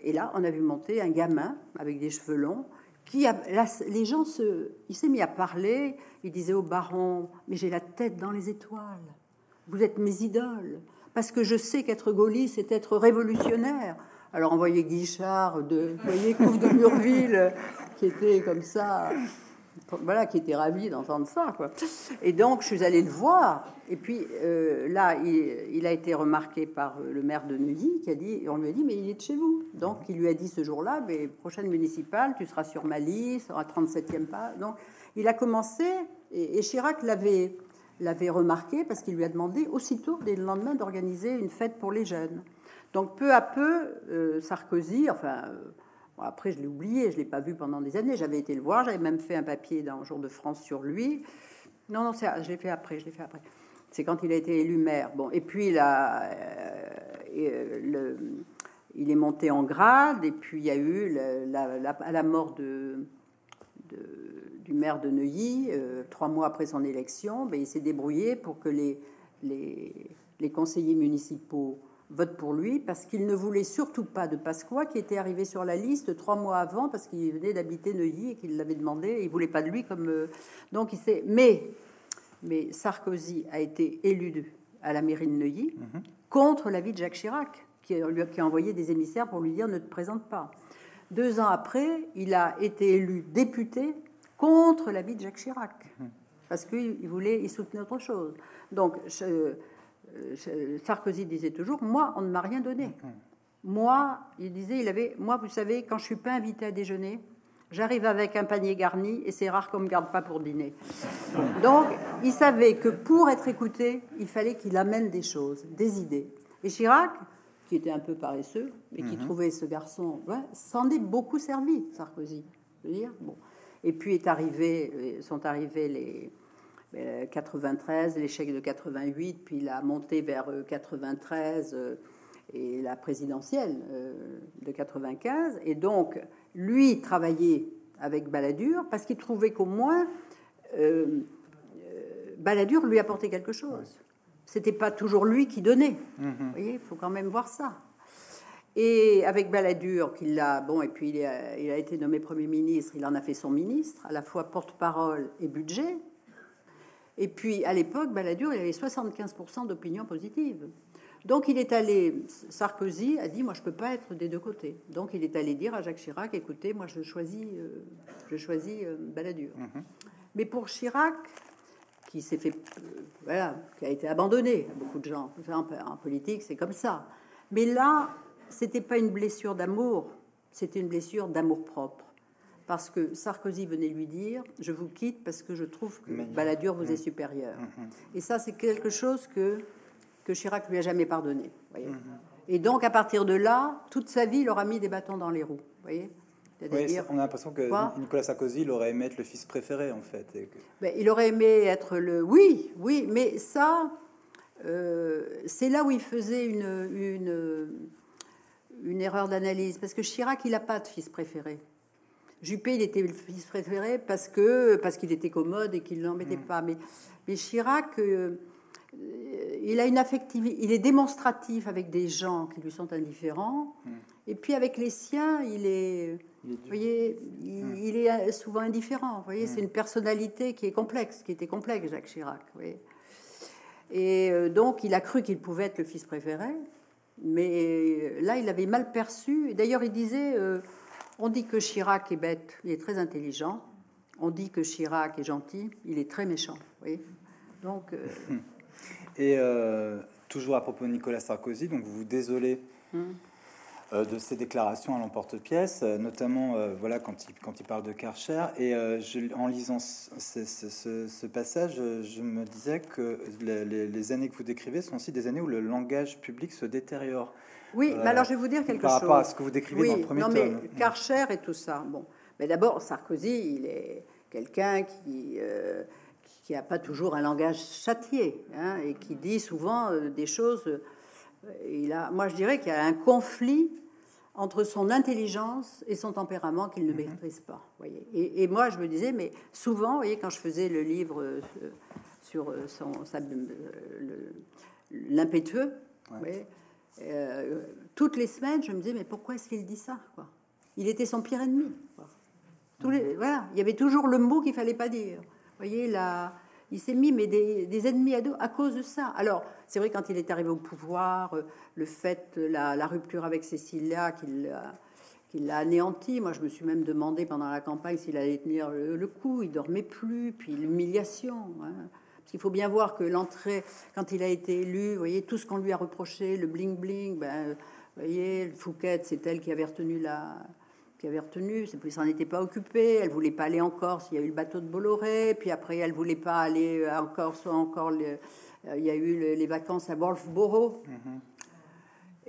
et là, on a vu monter un gamin avec des cheveux longs, qui a, les gens se, il s'est mis à parler. Il disait au baron, mais j'ai la tête dans les étoiles. Vous êtes mes idoles, parce que je sais qu'être gaulliste, c'est être révolutionnaire. Alors on voyait Guichard, de, vous voyez Couve de Murville, qui était comme ça, voilà, qui était ravi d'entendre ça. Quoi. Et donc, je suis allée le voir. Et puis, euh, là, il, a été remarqué par euh, le maire de Neuilly, qui a dit, on lui a dit, mais il est de chez vous. Donc, il lui a dit ce jour-là, mais prochaine municipale, tu seras sur ma liste, à 37e pas. Donc, il a commencé, et, Chirac l'avait l'avait remarqué parce qu'il lui a demandé aussitôt, dès le lendemain, d'organiser une fête pour les jeunes. Donc, peu à peu, euh, Sarkozy, enfin après, je l'ai oublié, je l'ai pas vu pendant des années. J'avais été le voir, j'avais même fait un papier dans Jour de France sur lui. Non, non, je l'ai fait après, je fait après. C'est quand il a été élu maire. Bon, et puis là, euh, euh, le, il est monté en grade, et puis il y a eu la, mort de, du maire de Neuilly, euh, trois mois après son élection, ben, il s'est débrouillé pour que les, les conseillers municipaux vote pour lui parce qu'il ne voulait surtout pas de Pasqua qui était arrivé sur la liste trois mois avant parce qu'il venait d'habiter Neuilly et qu'il l'avait demandé. il voulait pas de lui comme euh, donc il s'est. Mais mais Sarkozy a été élu à la mairie de Neuilly mhm. contre l'avis de Jacques Chirac qui, lui a, qui a envoyé des émissaires pour lui dire ne te présente pas. Deux ans après, il a été élu député contre l'avis de Jacques Chirac mhm. parce qu'il voulait, il soutenait autre chose. Donc je, Sarkozy disait toujours, moi, on ne m'a rien donné. Moi, il disait, il avait, moi, vous savez, quand je suis pas invité à déjeuner, j'arrive avec un panier garni et c'est rare qu'on me garde pas pour dîner. Donc, il savait que pour être écouté, il fallait qu'il amène des choses, des idées. Et Chirac, qui était un peu paresseux, mais qui mhm. trouvait ce garçon, s'en est beaucoup servi, Sarkozy. dire, bon. Et puis est arrivé, sont arrivés les 93, euh, l'échec de 88, puis la montée vers 93 euh, et la présidentielle euh, de 95. Et donc, lui travaillait avec Balladur parce qu'il trouvait qu'au moins euh, Balladur lui apportait quelque chose. C'était pas toujours lui qui donnait. Mm-hmm. Vous voyez, il faut quand même voir ça. Et avec Balladur, qu'il a, bon, et puis il a, il a, été nommé Premier ministre, il en a fait son ministre, à la fois porte-parole et budget. Et puis à l'époque, Balladur, il avait 75% d'opinion positive. Donc il est allé, Sarkozy a dit, moi je peux pas être des deux côtés. Donc il est allé dire à Jacques Chirac, écoutez, moi je choisis, euh, je choisis euh, Balladur. Mhm. Mais pour Chirac, qui s'est fait, euh, voilà, qui a été abandonné, beaucoup de gens, en, politique c'est comme ça. Mais là, c'était pas une blessure d'amour, c'était une blessure d'amour propre. Parce que Sarkozy venait lui dire, je vous quitte parce que je trouve que Balladur vous est mhm. supérieur. Mhm. Et ça, c'est quelque chose que que Chirac lui a jamais pardonné. Et donc, à partir de là, toute sa vie, il aura mis des bâtons dans les roues. Voyez on a l'impression que Nicolas Sarkozy, il aurait aimé être le fils préféré, en fait. Ben, il aurait aimé être le... Oui, oui, mais ça, euh, c'est là où il faisait une, une, une erreur d'analyse. Parce que Chirac, il n'a pas de fils préféré. Juppé, il était le fils préféré parce que parce qu'il était commode et qu'il ne l'embêtait mhm. pas. Mais, mais Chirac... Euh, il a une affectivité, il est démonstratif avec des gens qui lui sont indifférents, hmm. et puis avec les siens, il est, il est, voyez, il, est souvent indifférent. Vous voyez, c'est hmm. une personnalité qui est complexe, qui était complexe, Jacques Chirac. Et euh, donc, il a cru qu'il pouvait être le fils préféré, mais là, il avait mal perçu. D'ailleurs, il disait, euh, on dit que Chirac est bête, il est très intelligent. On dit que Chirac est gentil, il est très méchant. Vous donc. Euh, Et euh, toujours à propos de Nicolas Sarkozy, donc vous vous désolez hmm. euh, de ses déclarations à l'emporte-pièce, euh, notamment voilà quand il, quand il parle de Karcher. Et je, en lisant ce, passage, je me disais que les, années que vous décrivez sont aussi des années où le langage public se détériore. Oui, mais alors je vais vous dire quelque chose. Par rapport à ce que vous décrivez dans le premier non, mais Karcher et tout ça. Bon, mais d'abord Sarkozy, il est quelqu'un qui qui n'a pas toujours un langage châtié hein, et qui dit souvent euh, des choses. Euh, il a, moi, je dirais qu'il y a un conflit entre son intelligence et son tempérament qu'il ne mhm. maîtrise pas. Voyez. Et, moi, je me disais, mais souvent, voyez, quand je faisais le livre euh, sur son, l'impétueux, toutes les semaines, je me disais, mais pourquoi est-ce qu'il dit ça Il était son pire ennemi. Voilà, il y avait toujours le mot qu'il fallait pas dire voyez, là, il s'est mis mais des, ennemis à à cause de ça. Alors, c'est vrai, quand il est arrivé au pouvoir, euh, le fait, la, rupture avec Cécilia, qu'il qu'il l'a anéanti. Moi, je me suis même demandé pendant la campagne s'il allait tenir le, coup. Il dormait plus, puis l'humiliation. Hein. Qu'il faut bien voir que l'entrée, quand il a été élu, vous voyez, tout ce qu'on lui a reproché, le bling-bling, ben, vous voyez, Fouquet, c'est elle qui avait retenu la, qui avait retenu, c'est plus s'en était pas occupée, elle voulait pas aller en Corse, il y a eu le bateau de Bolloré, puis après elle voulait pas aller en Corse, encore euh, il y a eu les vacances à Wolfboro, mm-hmm.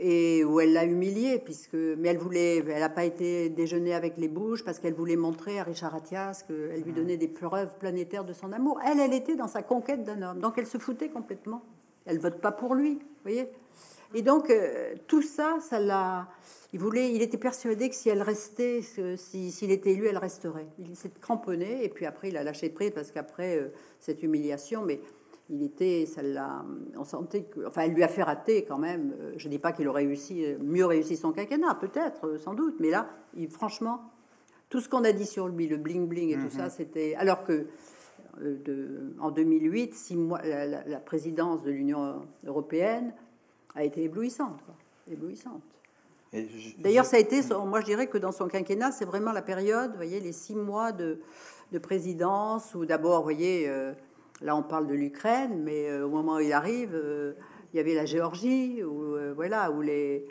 Et où elle l'a humiliée, puisque, mais elle voulait, elle n'a pas été déjeuner avec les bouges parce qu'elle voulait montrer à Richard Attias qu'elle lui donnait des preuves planétaires de son amour. Elle, elle était dans sa conquête d'un homme, donc elle se foutait complètement. Elle vote pas pour lui, voyez. Et donc euh, tout ça, ça l'a il, voulait, il était persuadé que si elle restait, s'il était élu, elle resterait. Il s'est cramponné et puis après il a lâché prise parce qu'après euh, cette humiliation, mais il était, ça l'a, on sentait que, enfin, elle lui a fait rater quand même. Euh, je dis pas qu'il aurait réussi, euh, mieux réussi son quinquennat, peut-être, sans doute, mais là, il, franchement, tout ce qu'on a dit sur lui, le bling bling et tout mhm. ça, c'était alors que de, en 2008, six mois, la, présidence de l'Union européenne a été éblouissante, éblouissante. D'ailleurs, ça a été, moi je dirais que dans son quinquennat, c'est vraiment la période, vous voyez, les six mois de, présidence, où d'abord, vous voyez, euh, là on parle de l'Ukraine, mais euh, au moment où il arrive, euh, Il y avait la Géorgie, où, euh, voilà, où les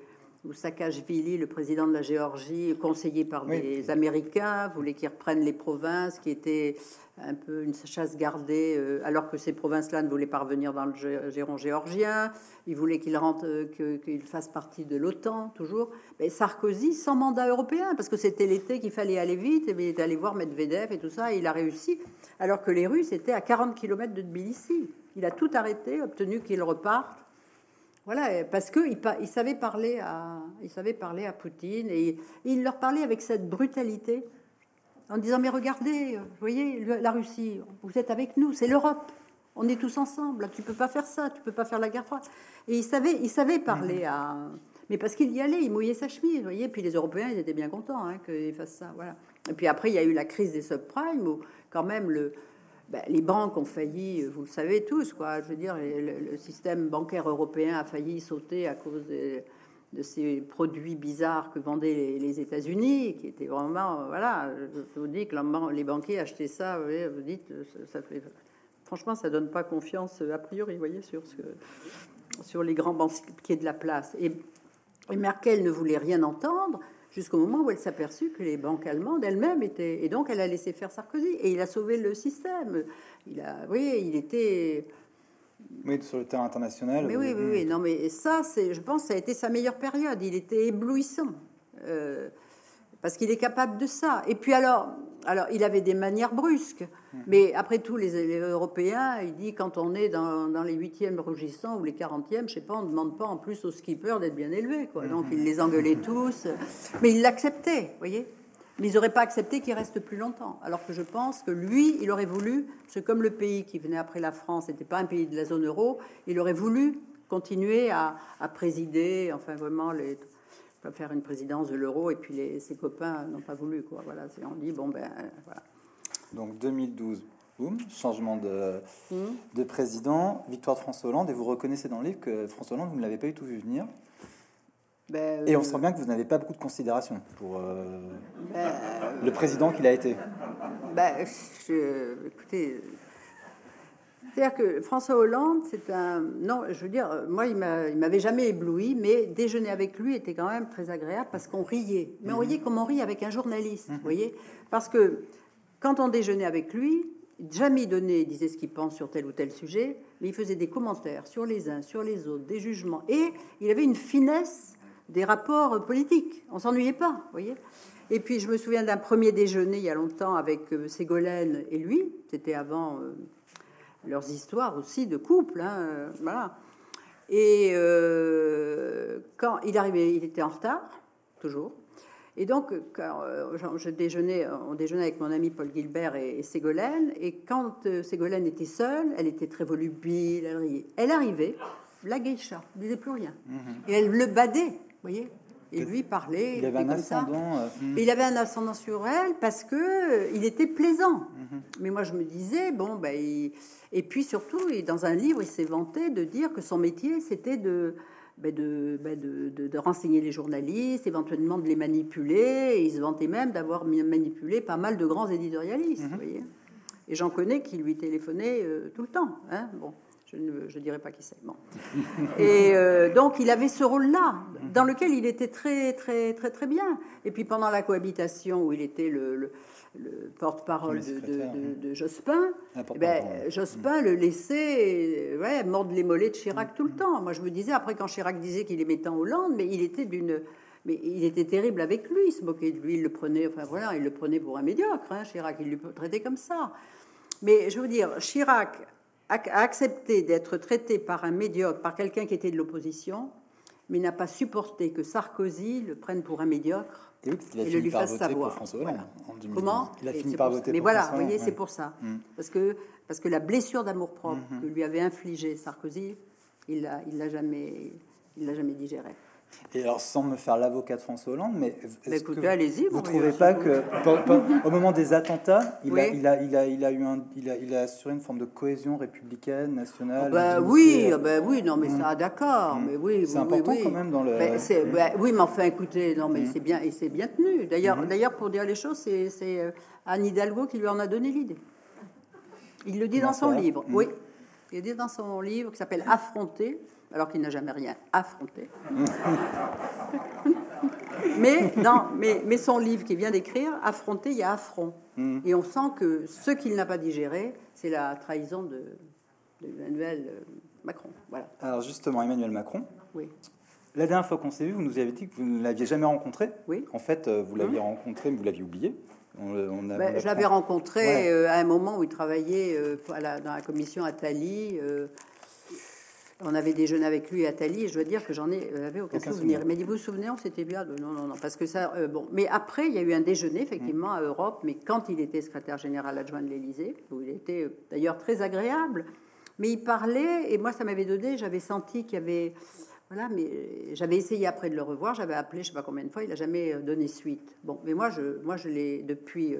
où Saakashvili, le président de la Géorgie, conseillé par des Américains, voulait qu'ils reprennent les provinces qui étaient un peu une chasse gardée, euh, alors que ces provinces-là ne voulaient pas revenir dans le giron géorgien. Il voulait qu'il rentre, euh, qu'il fasse partie de l'OTAN, toujours. Mais Sarkozy, sans mandat européen, parce que c'était l'été qu'il fallait aller vite, et il est allé voir Medvedev et tout ça, et il a réussi, alors que les Russes étaient à 40 km de Tbilissi. Il a tout arrêté, obtenu qu'ils repartent. Voilà, parce qu'il il savait, parler à, parler à Poutine et il leur parlait avec cette brutalité en disant Mais regardez, voyez, la Russie, vous êtes avec nous, c'est l'Europe, on est tous ensemble, tu peux pas faire ça, tu peux pas faire la guerre froide. Et il savait, parler à. Mais parce qu'il y allait, il mouillait sa chemise, vous voyez. Puis les Européens, ils étaient bien contents hein, qu'il fasse ça. Voilà. Et puis après, il y a eu la crise des subprimes où, quand même, le, ben, les banques ont failli, vous le savez tous, quoi. Je veux dire, le, système bancaire européen a failli sauter à cause de ces produits bizarres que vendaient les, États-Unis, qui étaient vraiment, voilà. Je vous dis que les banquiers achetaient ça. Vous, dites, ça, fait, franchement, ça donne pas confiance a priori, voyez, sur ce, sur les grands banquiers de la place. Et Merkel ne voulait rien entendre jusqu'au moment où elle s'aperçut que les banques allemandes elles-mêmes étaient. Et donc, elle a laissé faire Sarkozy. Et il a sauvé le système. Il a, oui, il était. Oui, sur le terrain international. Mais oui, oui, oui. Non, mais ça, c'est, je pense, ça a été sa meilleure période. Il était éblouissant. Euh, parce qu'il est capable de ça. Et puis alors, alors il avait des manières brusques, mhm. mais après tout, les, Européens, il dit quand on est dans, dans les huitièmes rougissants ou les quarantièmes, je sais pas, on ne demande pas en plus aux skippers d'être bien élevés, quoi. Donc il les engueulait tous, mais il l'acceptait, voyez. Mais ils n'auraient pas accepté qu'il reste plus longtemps. Alors que je pense que lui, il aurait voulu, c'est comme le pays qui venait après la France n'était pas un pays de la zone euro, il aurait voulu continuer à, à présider, enfin vraiment les pas faire une présidence de l'euro et puis les, ses copains n'ont pas voulu quoi. Voilà, c'est on dit bon ben voilà. Donc 2012, boum, changement de, hmm. de président, victoire de François Hollande et vous reconnaissez dans le livre que François Hollande vous ne l'avez pas eu tout vu venir. Ben, et on euh, sent bien que vous n'avez pas beaucoup de considération pour euh, ben, le président qu'il a été. Ben, écoutez, c'est-à-dire que François Hollande, c'est un. Non, je veux dire, moi, il m'avait jamais ébloui, mais déjeuner avec lui était quand même très agréable parce qu'on riait. Mais on mhm. riait comme on rit avec un journaliste, vous mhm. voyez Parce que quand on déjeunait avec lui, jamais il donnait, disait ce qu'il pense sur tel ou tel sujet, mais il faisait des commentaires sur les uns, sur les autres, des jugements. Et il avait une finesse des rapports politiques. On s'ennuyait pas, vous voyez et puis, je me souviens d'un premier déjeuner il y a longtemps avec euh, Ségolène et lui. C'était avant. Leurs histoires aussi de couple. Hein, euh, voilà. Et euh, quand il arrivait, il était en retard, toujours. Et donc, quand euh, je déjeunais, on déjeunait avec mon ami Paul Gilbert et, Ségolène. Et quand Ségolène était seule, elle était très volubile, elle Elle arrivait, la geisha, ne disait plus rien. Mhm. Et elle le badait, vous voyez et lui parlait. Il avait un ascendant. Hmm. Il avait un ascendant sur elle parce que il était plaisant. Mhm. Mais moi, je me disais, bon, ben, et puis surtout, dans un livre, il s'est vanté de dire que son métier, c'était de, ben, ben, de, de, de, renseigner les journalistes, éventuellement de les manipuler. Et il se vantait même d'avoir manipulé pas mal de grands éditorialistes. Mhm. voyez et j'en connais qui lui téléphonaient euh, tout le temps. Hein bon. Je ne dirais pas qui c'est. Bon. Et euh, donc, il avait ce rôle-là, dans lequel il était très, très, très, très bien. Et puis, pendant la cohabitation, où il était le, porte-parole de, Jospin, eh ben, Jospin le laissait ouais, mordre les mollets de Chirac tout le temps. Moi, je me disais, après, quand Chirac disait qu'il aimait tant Hollande, mais il était d'une. Mais il était terrible avec lui, il se moquait de lui, il le prenait, enfin voilà, il le prenait pour un médiocre, hein, Chirac, il le traitait comme ça. Mais je veux dire, Chirac a accepté d'être traité par un médiocre, par quelqu'un qui était de l'opposition, mais n'a pas supporté que Sarkozy le prenne pour un médiocre et, le lui fasse savoir. Comment Il a fini par voter Mais voilà, vous voyez, c'est pour ça. Mm. Parce, que, parce que la blessure d'amour-propre mm-hmm. que lui avait infligé Sarkozy, il l'a il jamais, il jamais digéré. Et alors, sans me faire l'avocat de François Hollande, mais est-ce que allez-y, vous ne trouvez pas que, au moment des attentats, il, a, il, a, il, a, il, a, eu un, il, a, il a assuré une forme de cohésion républicaine, nationale bah, Oui, oh, bah, oui, non, mais ça, d'accord, mmh. mais oui, c'est important quand même dans le. Bah, oui, mais enfin, écoutez, non, mais c'est bien, et c'est bien tenu. D'ailleurs, d'ailleurs, pour dire les choses, c'est euh, Anne Hidalgo qui lui en a donné l'idée. Il le dit dans son livre, oui. Il le dit dans son livre qui s'appelle Affronter alors qu'il n'a jamais rien affronté. mais, non, mais, mais son livre qu'il vient d'écrire, Affronter, il y a affront. Mm. Et on sent que ce qu'il n'a pas digéré, c'est la trahison de, Emmanuel euh, Macron. Voilà. Alors justement, Emmanuel Macron. Oui. La dernière fois qu'on s'est vu, vous nous avez dit que vous ne l'aviez jamais rencontré. Oui. En fait, euh, vous l'aviez hum. rencontré, mais vous l'aviez oublié. Ben, je l'avais rencontré euh, à un moment où il travaillait dans la commission Attali. On avait déjeuné avec lui à Thalie et je dois dire que j'en ai, avais aucun, souvenir. Mais vous vous souvenez, on s'était bien. Non, non, non, parce que ça. Euh, bon, mais après, il y a eu un déjeuner effectivement à Europe, mais quand il était secrétaire général adjoint de l'Élysée, où il était euh, d'ailleurs très agréable. Mais il parlait et moi, ça m'avait donné. J'avais senti qu'il y avait. Voilà, mais j'avais essayé après de le revoir. J'avais appelé, je sais pas combien de fois. Il a jamais euh, donné suite. Bon, mais moi, je, moi, je l'ai depuis.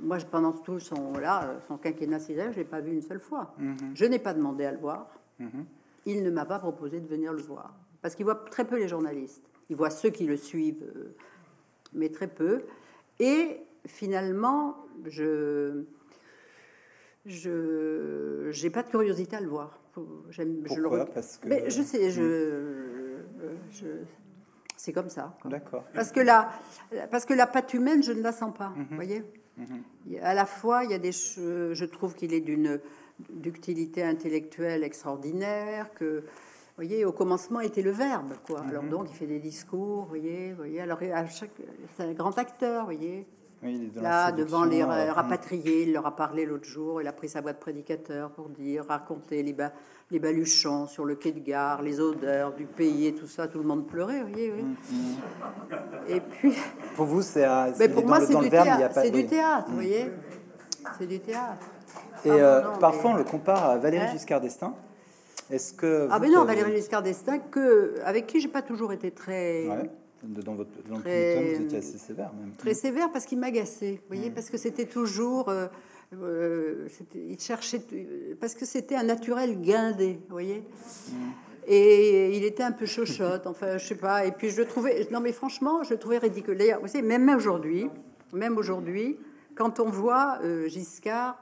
moi, pendant tout son là, son quinquennat, je l'ai pas vu une seule fois. Mhm. Je n'ai pas demandé à le voir. Mhm. Il ne m'a pas proposé de venir le voir. Parce qu'il voit très peu les journalistes. Il voit ceux qui le suivent, euh, mais très peu. Et finalement, je je j'ai pas de curiosité à le voir. J'aime, je le Parce que... Mais je sais, je, je c'est comme ça. D'accord. Parce que la parce que la patte humaine, je ne la sens pas. Mhm. voyez. Mhm. À la fois, il y a des je trouve qu'il est d'une d'utilité intellectuelle extraordinaire, que, vous voyez, au commencement était le verbe, quoi. Alors mhm. donc, il fait des discours, vous voyez, voyez. Alors, à chaque, c'est un grand acteur, vous voyez. Là, devant les euh, rapatriés, il leur a parlé l'autre jour, il a pris sa voix de prédicateur pour dire, raconter les, les baluchons sur le quai de gare, les odeurs du pays et tout ça, tout le monde pleurait, vous voyez. Oui. Mhm. Et puis... Pour vous, c'est... Mais pour moi, c'est du, théâtre, c'est du théâtre, vous voyez. C'est du théâtre. Et euh, parfois, on le compare à Valéry Giscard d'Estaing. Est-ce que ah mais non, Valéry Giscard d'Estaing, que avec qui j'ai pas toujours été très Dans votre dans très, vous étiez assez sévère même. Très sévère parce qu'il m'agaçait, vous voyez, parce que c'était toujours, euh, euh, il cherchait, parce que c'était un naturel guindé, vous voyez. Et il était un peu chochotte, enfin, je sais pas. Et puis je le trouvais, non mais franchement, je le trouvais ridicule. D'ailleurs, vous savez, même aujourd'hui, même aujourd'hui, quand on voit Giscard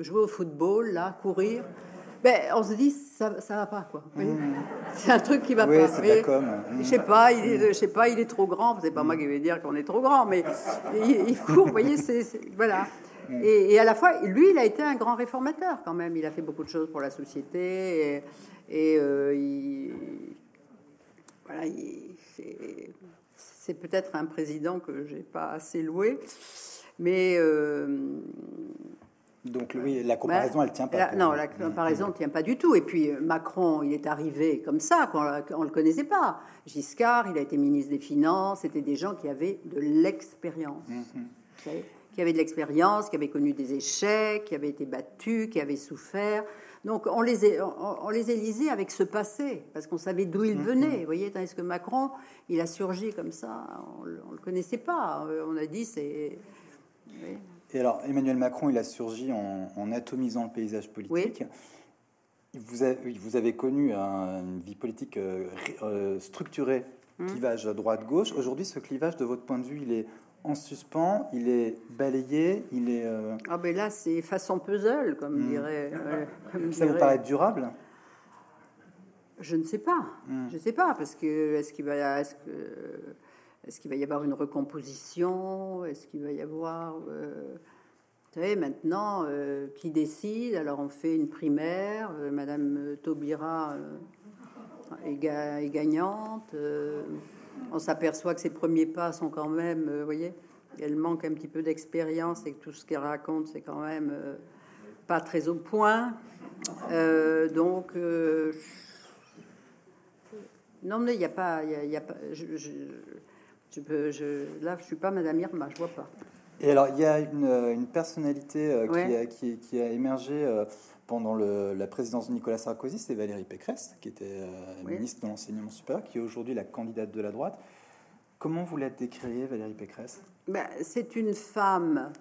jouer au football, là, courir, ben, on se dit ça, ça va pas quoi. Mmh. C'est un truc qui va oui, pas. Mais, Je sais pas, il est, je sais pas, il est trop grand. C'est pas moi qui vais dire qu'on est trop grand, mais il, court. Vous voyez, c'est voilà. Et, à la fois, lui, il a été un grand réformateur quand même. Il a fait beaucoup de choses pour la société et, euh, il, voilà, c'est peut-être un président que j'ai pas assez loué, mais euh, donc oui, la comparaison, elle tient pas. non, la comparaison ne tient pas du tout. Et puis euh, Macron, il est arrivé comme ça, on ne le connaissait pas. Giscard, il a été ministre des Finances, c'était des gens qui avaient de l'expérience. Mhm. Qui avaient de l'expérience, qui avaient connu des échecs, qui avaient été battus, qui avaient souffert. Donc on les, on, les élisait avec ce passé, parce qu'on savait d'où il mhm. venait. Vous voyez, tandis que Macron, il a surgi comme ça, on ne le connaissait pas. On a dit, c'est... Et alors, Emmanuel Macron, il a surgi en, atomisant le paysage politique. Vous, avez, vous avez connu une vie politique euh, euh, structurée, hum. clivage droite-gauche. Aujourd'hui, ce clivage, de votre point de vue, il est en suspens, il est balayé, il est... Euh, ah ben là, c'est façon puzzle, comme hum. dirait... Ça vous paraît durable? Je ne sais pas. Hum. Je ne sais pas, parce que est-ce qu'il va... Est-ce que est-ce qu'il va y avoir une recomposition? Est-ce qu'il va y avoir... Euh, vous savez, maintenant, euh, qui décide? Alors, on fait une primaire. Euh, Madame Taubira est, gagnante. on s'aperçoit que ses premiers pas sont quand même... vous voyez elle manque un petit peu d'expérience et que tout ce qu'elle raconte, c'est quand même pas très au point. donc... non, mais il n'y a pas... Y a pas peux, je, là, je suis pas Madame Irma, je vois pas. Et alors, il y a une, une personnalité euh, qui, a, qui, qui, a, émergé euh, pendant le, la présidence de Nicolas Sarkozy, c'est Valérie Pécresse, qui était euh, ministre de l'enseignement supérieur, qui est aujourd'hui la candidate de la droite. Comment vous la décririez, Valérie Pécresse? Ben, C'est une femme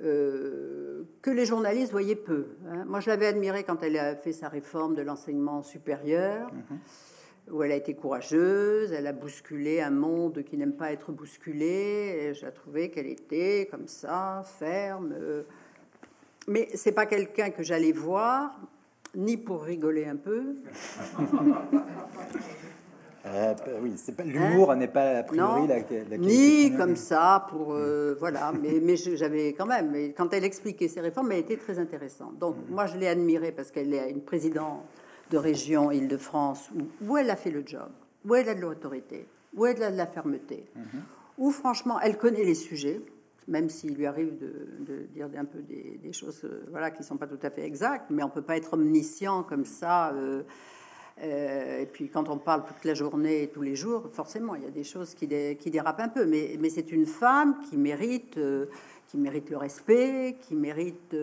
que les journalistes voyaient peu. Hein. Moi, je l'avais admirée quand elle a fait sa réforme de l'enseignement supérieur. Mm-hmm où elle a été courageuse, elle a bousculé un monde qui n'aime pas être bousculé. Et j'ai trouvé qu'elle était comme ça, ferme. Mais c'est pas quelqu'un que j'allais voir ni pour rigoler un peu. Euh, oui, c'est pas l'humour n'est pas a priori la, la, ni comme ça pour euh, voilà, mais, mais j'avais quand même. Mais quand elle expliquait ses réformes, elle était très intéressante. Donc mm. moi je l'ai admirée parce qu'elle est une présidente de région Île-de-France où, où, elle a fait le job, où elle a de l'autorité, où elle a de la fermeté, où franchement elle connaît les sujets même s'il lui arrive de, dire un peu des, choses euh, voilà, qui ne sont pas tout à fait exactes, mais on ne peut pas être omniscient comme ça. Euh, euh, et puis quand on parle toute la journée, tous les jours, forcément, il y a des choses qui, qui dérapent un peu. Mais, mais c'est une femme qui mérite, qui mérite le respect, qui mérite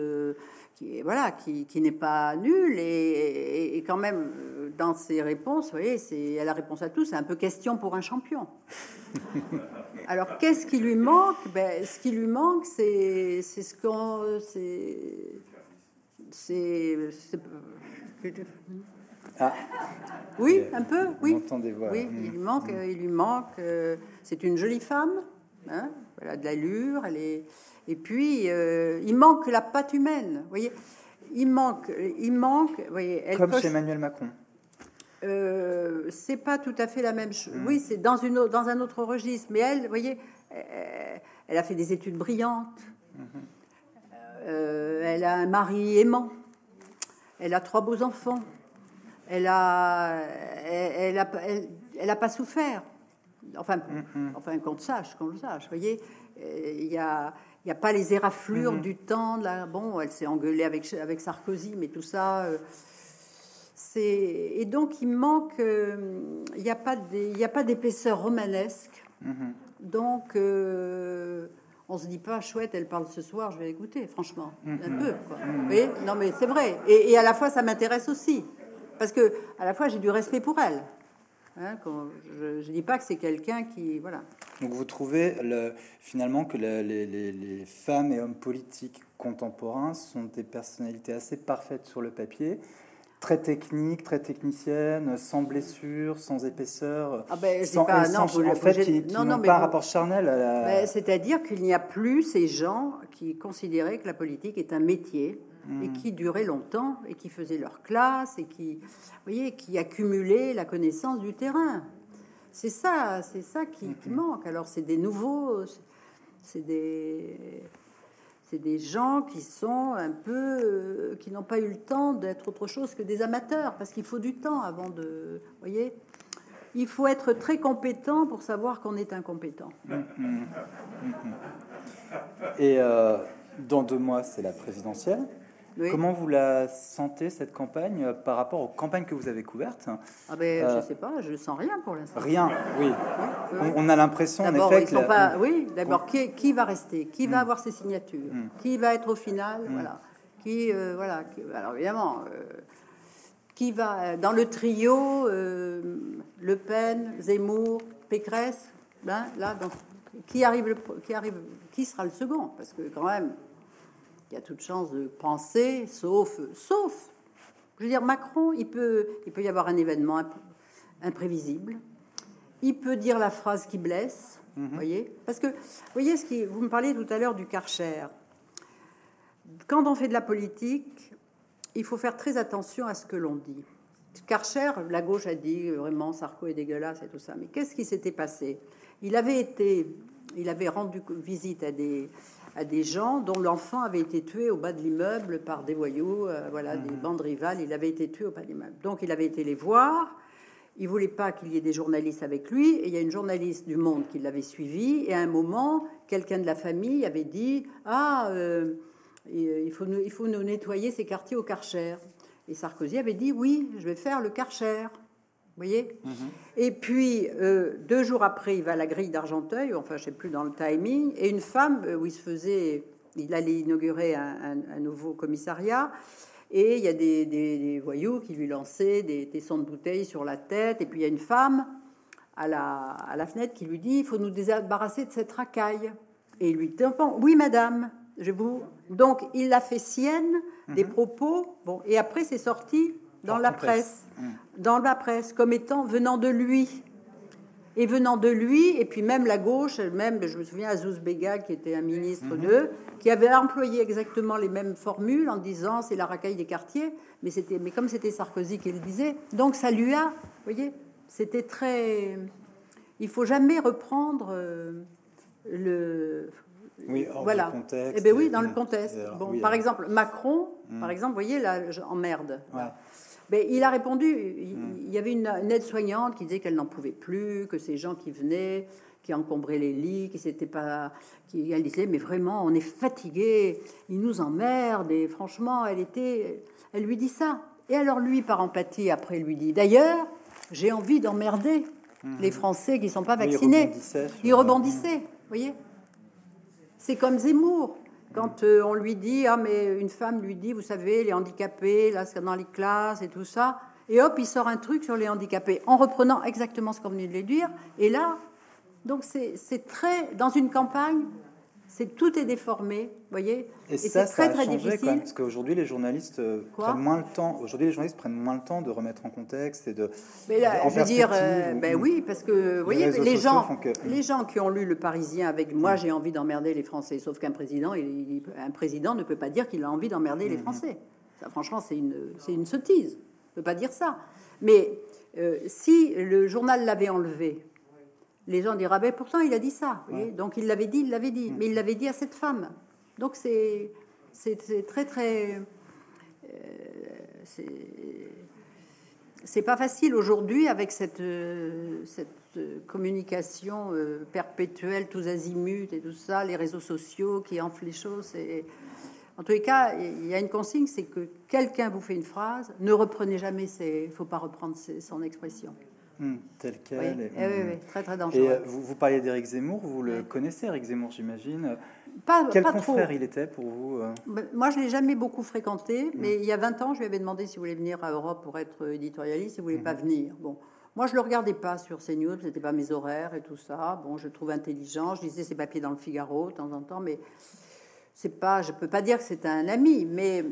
qui voilà, qui, qui n'est pas nul et, et, quand même dans ses réponses, vous voyez, c'est elle a réponse à tout. C'est un peu question pour un champion. Alors qu'est-ce qui lui manque? Ben, ce qui lui manque, c'est c'est ce qu'on c'est c'est ah. Oui, un peu, oui. Oui, il lui manque, il lui manque. Euh, c'est une jolie femme, hein, elle a de l'allure, elle est et puis, euh, il manque la patte humaine. Vous voyez, il manque, il manque. voyez, elle Comme chez Emmanuel Macron. Euh, c'est pas tout à fait la même chose. Hmm. Oui, c'est dans une dans un autre registre. Mais elle, vous voyez, elle a fait des études brillantes. Hmm. Euh, elle a un mari aimant. Elle a trois beaux enfants. Elle a, elle, a, elle, a pas souffert. Enfin, hmm, enfin qu'on le sache, qu'on le sache. Vous voyez, il y a il n'y a pas les éraflures mhm. du temps. Là. Bon, elle s'est engueulée avec, avec Sarkozy, mais tout ça. Euh, c'est et donc il manque. Euh, il n'y a pas a pas d'épaisseur romanesque. Mhm. Donc euh, on se dit pas chouette, elle parle ce soir, je vais écouter. Franchement, un mhm. peu. Quoi. non, mais c'est vrai. Et, et, à la fois, ça m'intéresse aussi parce que à la fois j'ai du respect pour elle. Hein, je ne dis pas que c'est quelqu'un qui. Voilà. Donc vous trouvez le, finalement que les, femmes et hommes politiques contemporains sont des personnalités assez parfaites sur le papier, très techniques, très techniciennes, sans blessure, sans épaisseur, ah ben, sans, pas, non, en fait, qui, n'ont pas un rapport charnel à la... Ben, c'est-à-dire qu'il n'y a plus ces gens qui considéraient que la politique est un métier et hmm. qui duraient longtemps et qui faisaient leur classe et qui, voyez, qui accumulaient la connaissance du terrain. C'est ça, c'est ça qui, hmm. manque. Alors c'est des nouveaux, c'est des, c'est des gens qui sont un peu, euh, qui n'ont pas eu le temps d'être autre chose que des amateurs, parce qu'il faut du temps avant de, voyez. Il faut être très compétent pour savoir qu'on est incompétent. Hmm, et euh, dans deux mois, c'est la présidentielle. Comment vous la sentez, cette campagne, euh, par rapport aux campagnes que vous avez couvertes? Ah ben, Je ne euh, sais pas, je ne sens rien pour l'instant. Rien, oui. On, a l'impression, en effet... que pas... Oui, d'abord, qui, qui, va rester? Qui va hmm. avoir ses signatures? Hmm. Qui va être au final? Hmm. Voilà. Qui, euh, voilà. alors, évidemment... qui va dans le trio Le Pen, Zemmour, Pécresse, ben, là, donc, qui arrive, qui arrive, qui sera le second? Parce que quand même, il y a toute chance de penser, sauf, sauf, je veux dire, Macron, il peut, il peut y avoir un événement imprévisible. Il peut dire la phrase qui blesse, vous mhm. voyez Parce que, vous voyez, ce qui, vous me parliez tout à l'heure du Karcher. Quand on fait de la politique, il faut faire très attention à ce que l'on dit. Karcher, la gauche a dit vraiment Sarko est dégueulasse et tout ça. Mais qu'est-ce qui s'était passé? Il avait été, il avait rendu visite à des, à des gens dont l'enfant avait été tué au bas de l'immeuble par des voyous, euh, voilà, des mhm. bandes rivales. Il avait été tué au bas de l'immeuble. Donc il avait été les voir. Il voulait pas qu'il y ait des journalistes avec lui. Et il y a une journaliste du Monde qui l'avait suivi. Et à un moment, quelqu'un de la famille avait dit Ah, euh, euh, il, faut nous, il faut nous nettoyer ces quartiers au Karcher. Et Sarkozy avait dit Oui, je vais faire le Karcher voyez mhm. Et puis, euh, deux jours après, il va à la grille d'Argenteuil, enfin, je sais plus dans le timing, et une femme, euh, où il se faisait, il allait inaugurer un, nouveau commissariat, et il y a des, voyous qui lui lançaient des tessons de bouteilles sur la tête, et puis il y a une femme à la, à la fenêtre qui lui dit, il faut nous débarrasser de cette racaille. Et il lui dit, oui, madame, je vous... Donc, il a fait sienne des mhm. propos, bon, et après, c'est sorti dans la presse, mm. dans la presse, comme étant venant de lui. Et venant de lui, et puis même la gauche, même, je me souviens, Azouz Bega, qui était un ministre d'eux, qui avait employé exactement les mêmes formules en disant c'est la racaille des quartiers, mais, c'était, mais comme c'était Sarkozy qui le disait, donc ça lui a, vous voyez, c'était très. Il faut jamais reprendre euh, le. Oui, hors voilà. du contexte. Eh ben oui, dans le contexte. alors, Bon, oui, par exemple, Macron, Mm. par exemple, vous voyez là, en merde. Ouais. Il a répondu, il, Mm. il y avait une, une aide-soignante qui disait qu'elle n'en pouvait plus, que ces gens qui venaient, qui encombraient les lits, qui s'étaient pas, qui, elle disait mais vraiment on est fatigué, ils nous emmerdent et franchement elle était, elle lui dit ça. Et alors lui par empathie après lui dit d'ailleurs j'ai envie d'emmerder les Français qui sont pas. Oui, il vaccinés. rebondissait sur- Il rebondissait, vous voyez. C'est comme Zemmour. Quand euh, on lui dit, ah mais une femme lui dit, vous savez, les handicapés, là c'est dans les classes et tout ça, et hop, il sort un truc sur les handicapés en reprenant exactement ce qu'on venait de lui dire. Et là, donc c'est c'est très dans une campagne, c'est tout est déformé, voyez. Et, c'est ça, très ça a très changé quand même, difficile. parce qu'aujourd'hui, les journalistes euh, Quoi prennent moins le temps. Aujourd'hui, les journalistes prennent moins le temps de remettre en contexte et de. Mais là, en je veux dire, euh, ben oui, parce que vous voyez, les gens, que- les gens qui ont lu Le Parisien avec moi, j'ai envie d'emmerder les Français. Sauf qu'un président, il- un président ne peut pas dire qu'il a envie d'emmerder les Français. Ça, franchement, c'est une, c'est une sottise. Ne peut pas dire ça. Mais euh, si le journal l'avait enlevé, les gens diraient, ben pourtant il a dit ça. voyez. Donc il l'avait dit, il l'avait dit, mais il l'avait dit à cette femme. Donc c'est, très très, euh, c'est, pas facile aujourd'hui avec cette, euh, cette euh, communication euh, perpétuelle, tous azimuts et tout ça, les réseaux sociaux qui enflent les choses. Et, en tous les cas, il y a une consigne, c'est que quelqu'un vous fait une phrase, ne reprenez jamais, il ne faut pas reprendre ses- son expression. Hmm, tel Oui, quel. et- Eh oui, hmm. oui, très très dangereux. euh, vous, vous parliez d'Éric Zemmour, vous le connaissez, Éric Zemmour, j'imagine. pas Quel pas trop. confrère il était pour vous euh? Ben, Moi, je l'ai jamais beaucoup fréquenté, Mm. mais il y a 20 ans, je lui avais demandé s'il voulait venir à Europe pour être éditorialiste, il voulait pas venir. Bon, moi, je le regardais pas sur CNews, c'était pas mes horaires et tout ça. Bon, je le trouve intelligent, je lisais ses papiers dans le Figaro de temps en temps, mais c'est pas, je peux pas dire que c'est un ami, mais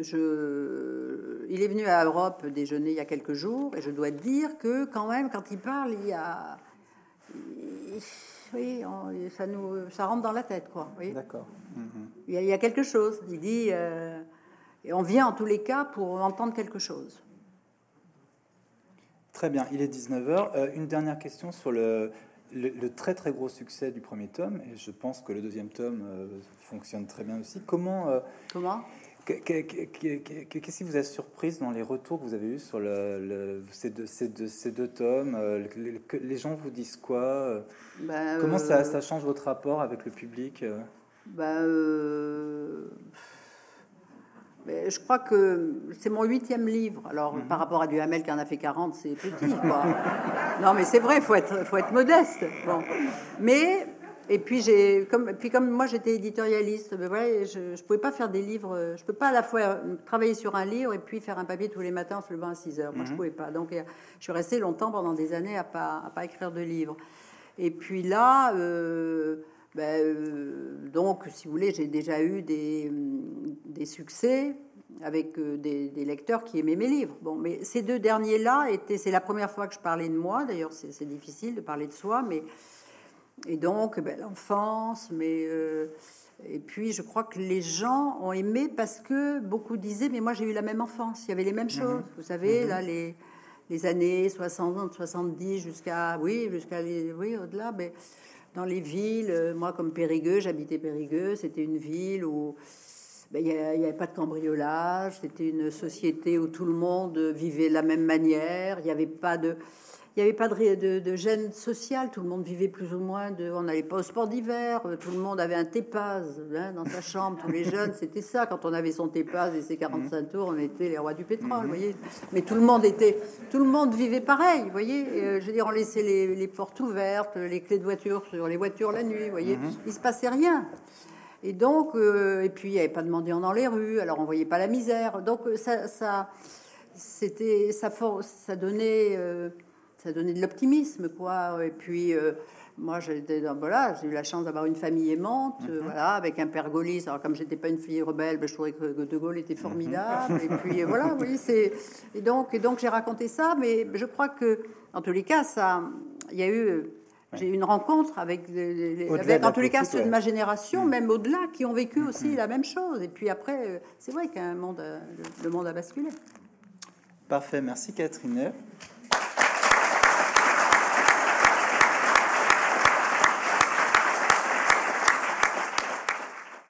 je, il est venu à Europe déjeuner il y a quelques jours, et je dois dire que quand même, quand il parle, il y a, il- oui, on- ça nous, ça rentre dans la tête, quoi. voyez. D'accord. Il y, a, il y a quelque chose. Il dit, euh, et on vient en tous les cas pour entendre quelque chose. Très bien, il est 19h. Euh, une dernière question sur le, le, le très très gros succès du premier tome, et je pense que le deuxième tome euh, fonctionne très bien aussi. Comment, euh, Comment? Que- que- que- que- que- qu'est-ce qui vous a surprise dans les retours que vous avez eus sur le, le- ces, deux, ces, deux, ces deux tomes euh, Les gens vous disent quoi euh, Ben, Comment euh, ça, ça change votre rapport avec le public euh, ben, je crois que c'est mon huitième livre. Alors, Mhm. par rapport à Duhamel qui en a fait 40, c'est petit, quoi. non, mais c'est vrai, il faut être, faut être modeste. Bon. Mais, et puis, j'ai, comme, puis comme moi, j'étais éditorialiste, ben voilà, je ne pouvais pas faire des livres, je peux pas à la fois euh, travailler sur un livre et puis faire un papier tous les matins en se levant à 6 heures. Moi, je pouvais pas. Donc, euh, je suis restée longtemps, pendant des années, à pas, à pas écrire de livres. Et puis là, euh, ben, euh, donc, si vous voulez, j'ai déjà eu des, hum, des succès avec euh, des, des lecteurs qui aimaient mes livres. Bon, mais ces deux derniers-là étaient, c'est la première fois que je parlais de moi. D'ailleurs, c'est c'est difficile de parler de soi, mais et donc ben, l'enfance, mais euh, et puis je crois que les gens ont aimé parce que beaucoup disaient, mais moi j'ai eu la même enfance, il y avait les mêmes choses. Vous savez, là les les années 60, 70 jusqu'à oui jusqu'à oui au-delà, mais dans les villes, euh, moi comme Périgueux, j'habitais Périgueux, c'était une ville où ben, il n'y avait pas de cambriolage, c'était une société où tout le monde vivait de la même manière, il n'y avait pas de, il y avait pas de, de, de gêne sociale, tout le monde vivait plus ou moins de, on n'allait pas au sport d'hiver, euh, tout le monde avait un tépaz hein, dans sa chambre, tous les jeunes, c'était ça, quand on avait son tépaz et ses 45 tours, on était les rois du pétrole, vous voyez, mais tout le monde était, tout le monde vivait pareil, vous voyez, Et, euh, je veux dire, on laissait les, les portes ouvertes, les clés de voiture sur les voitures la nuit, vous voyez, il se passait rien. Et donc, euh, et puis il n'y avait pas de mendiants dans les rues, alors on voyait pas la misère. Donc ça, ça c'était, ça, for- ça donnait, euh, ça donnait de l'optimisme, quoi. Et puis euh, moi, j'étais dans, voilà, j'ai eu la chance d'avoir une famille aimante, euh, voilà, avec un père gaulliste. Alors comme j'étais pas une fille rebelle, ben, je trouvais que De Gaulle était formidable. Et puis euh, voilà, oui, c'est, et donc, et donc j'ai raconté ça, mais je crois que, en tous les cas, ça, il y a eu j'ai eu une rencontre avec, les, avec en tous les cas, ceux de ma génération, Mm. même au-delà, qui ont vécu aussi la même chose. Et puis après, euh, c'est vrai qu'un monde, a- le, le monde a basculé. Parfait, merci Catherine.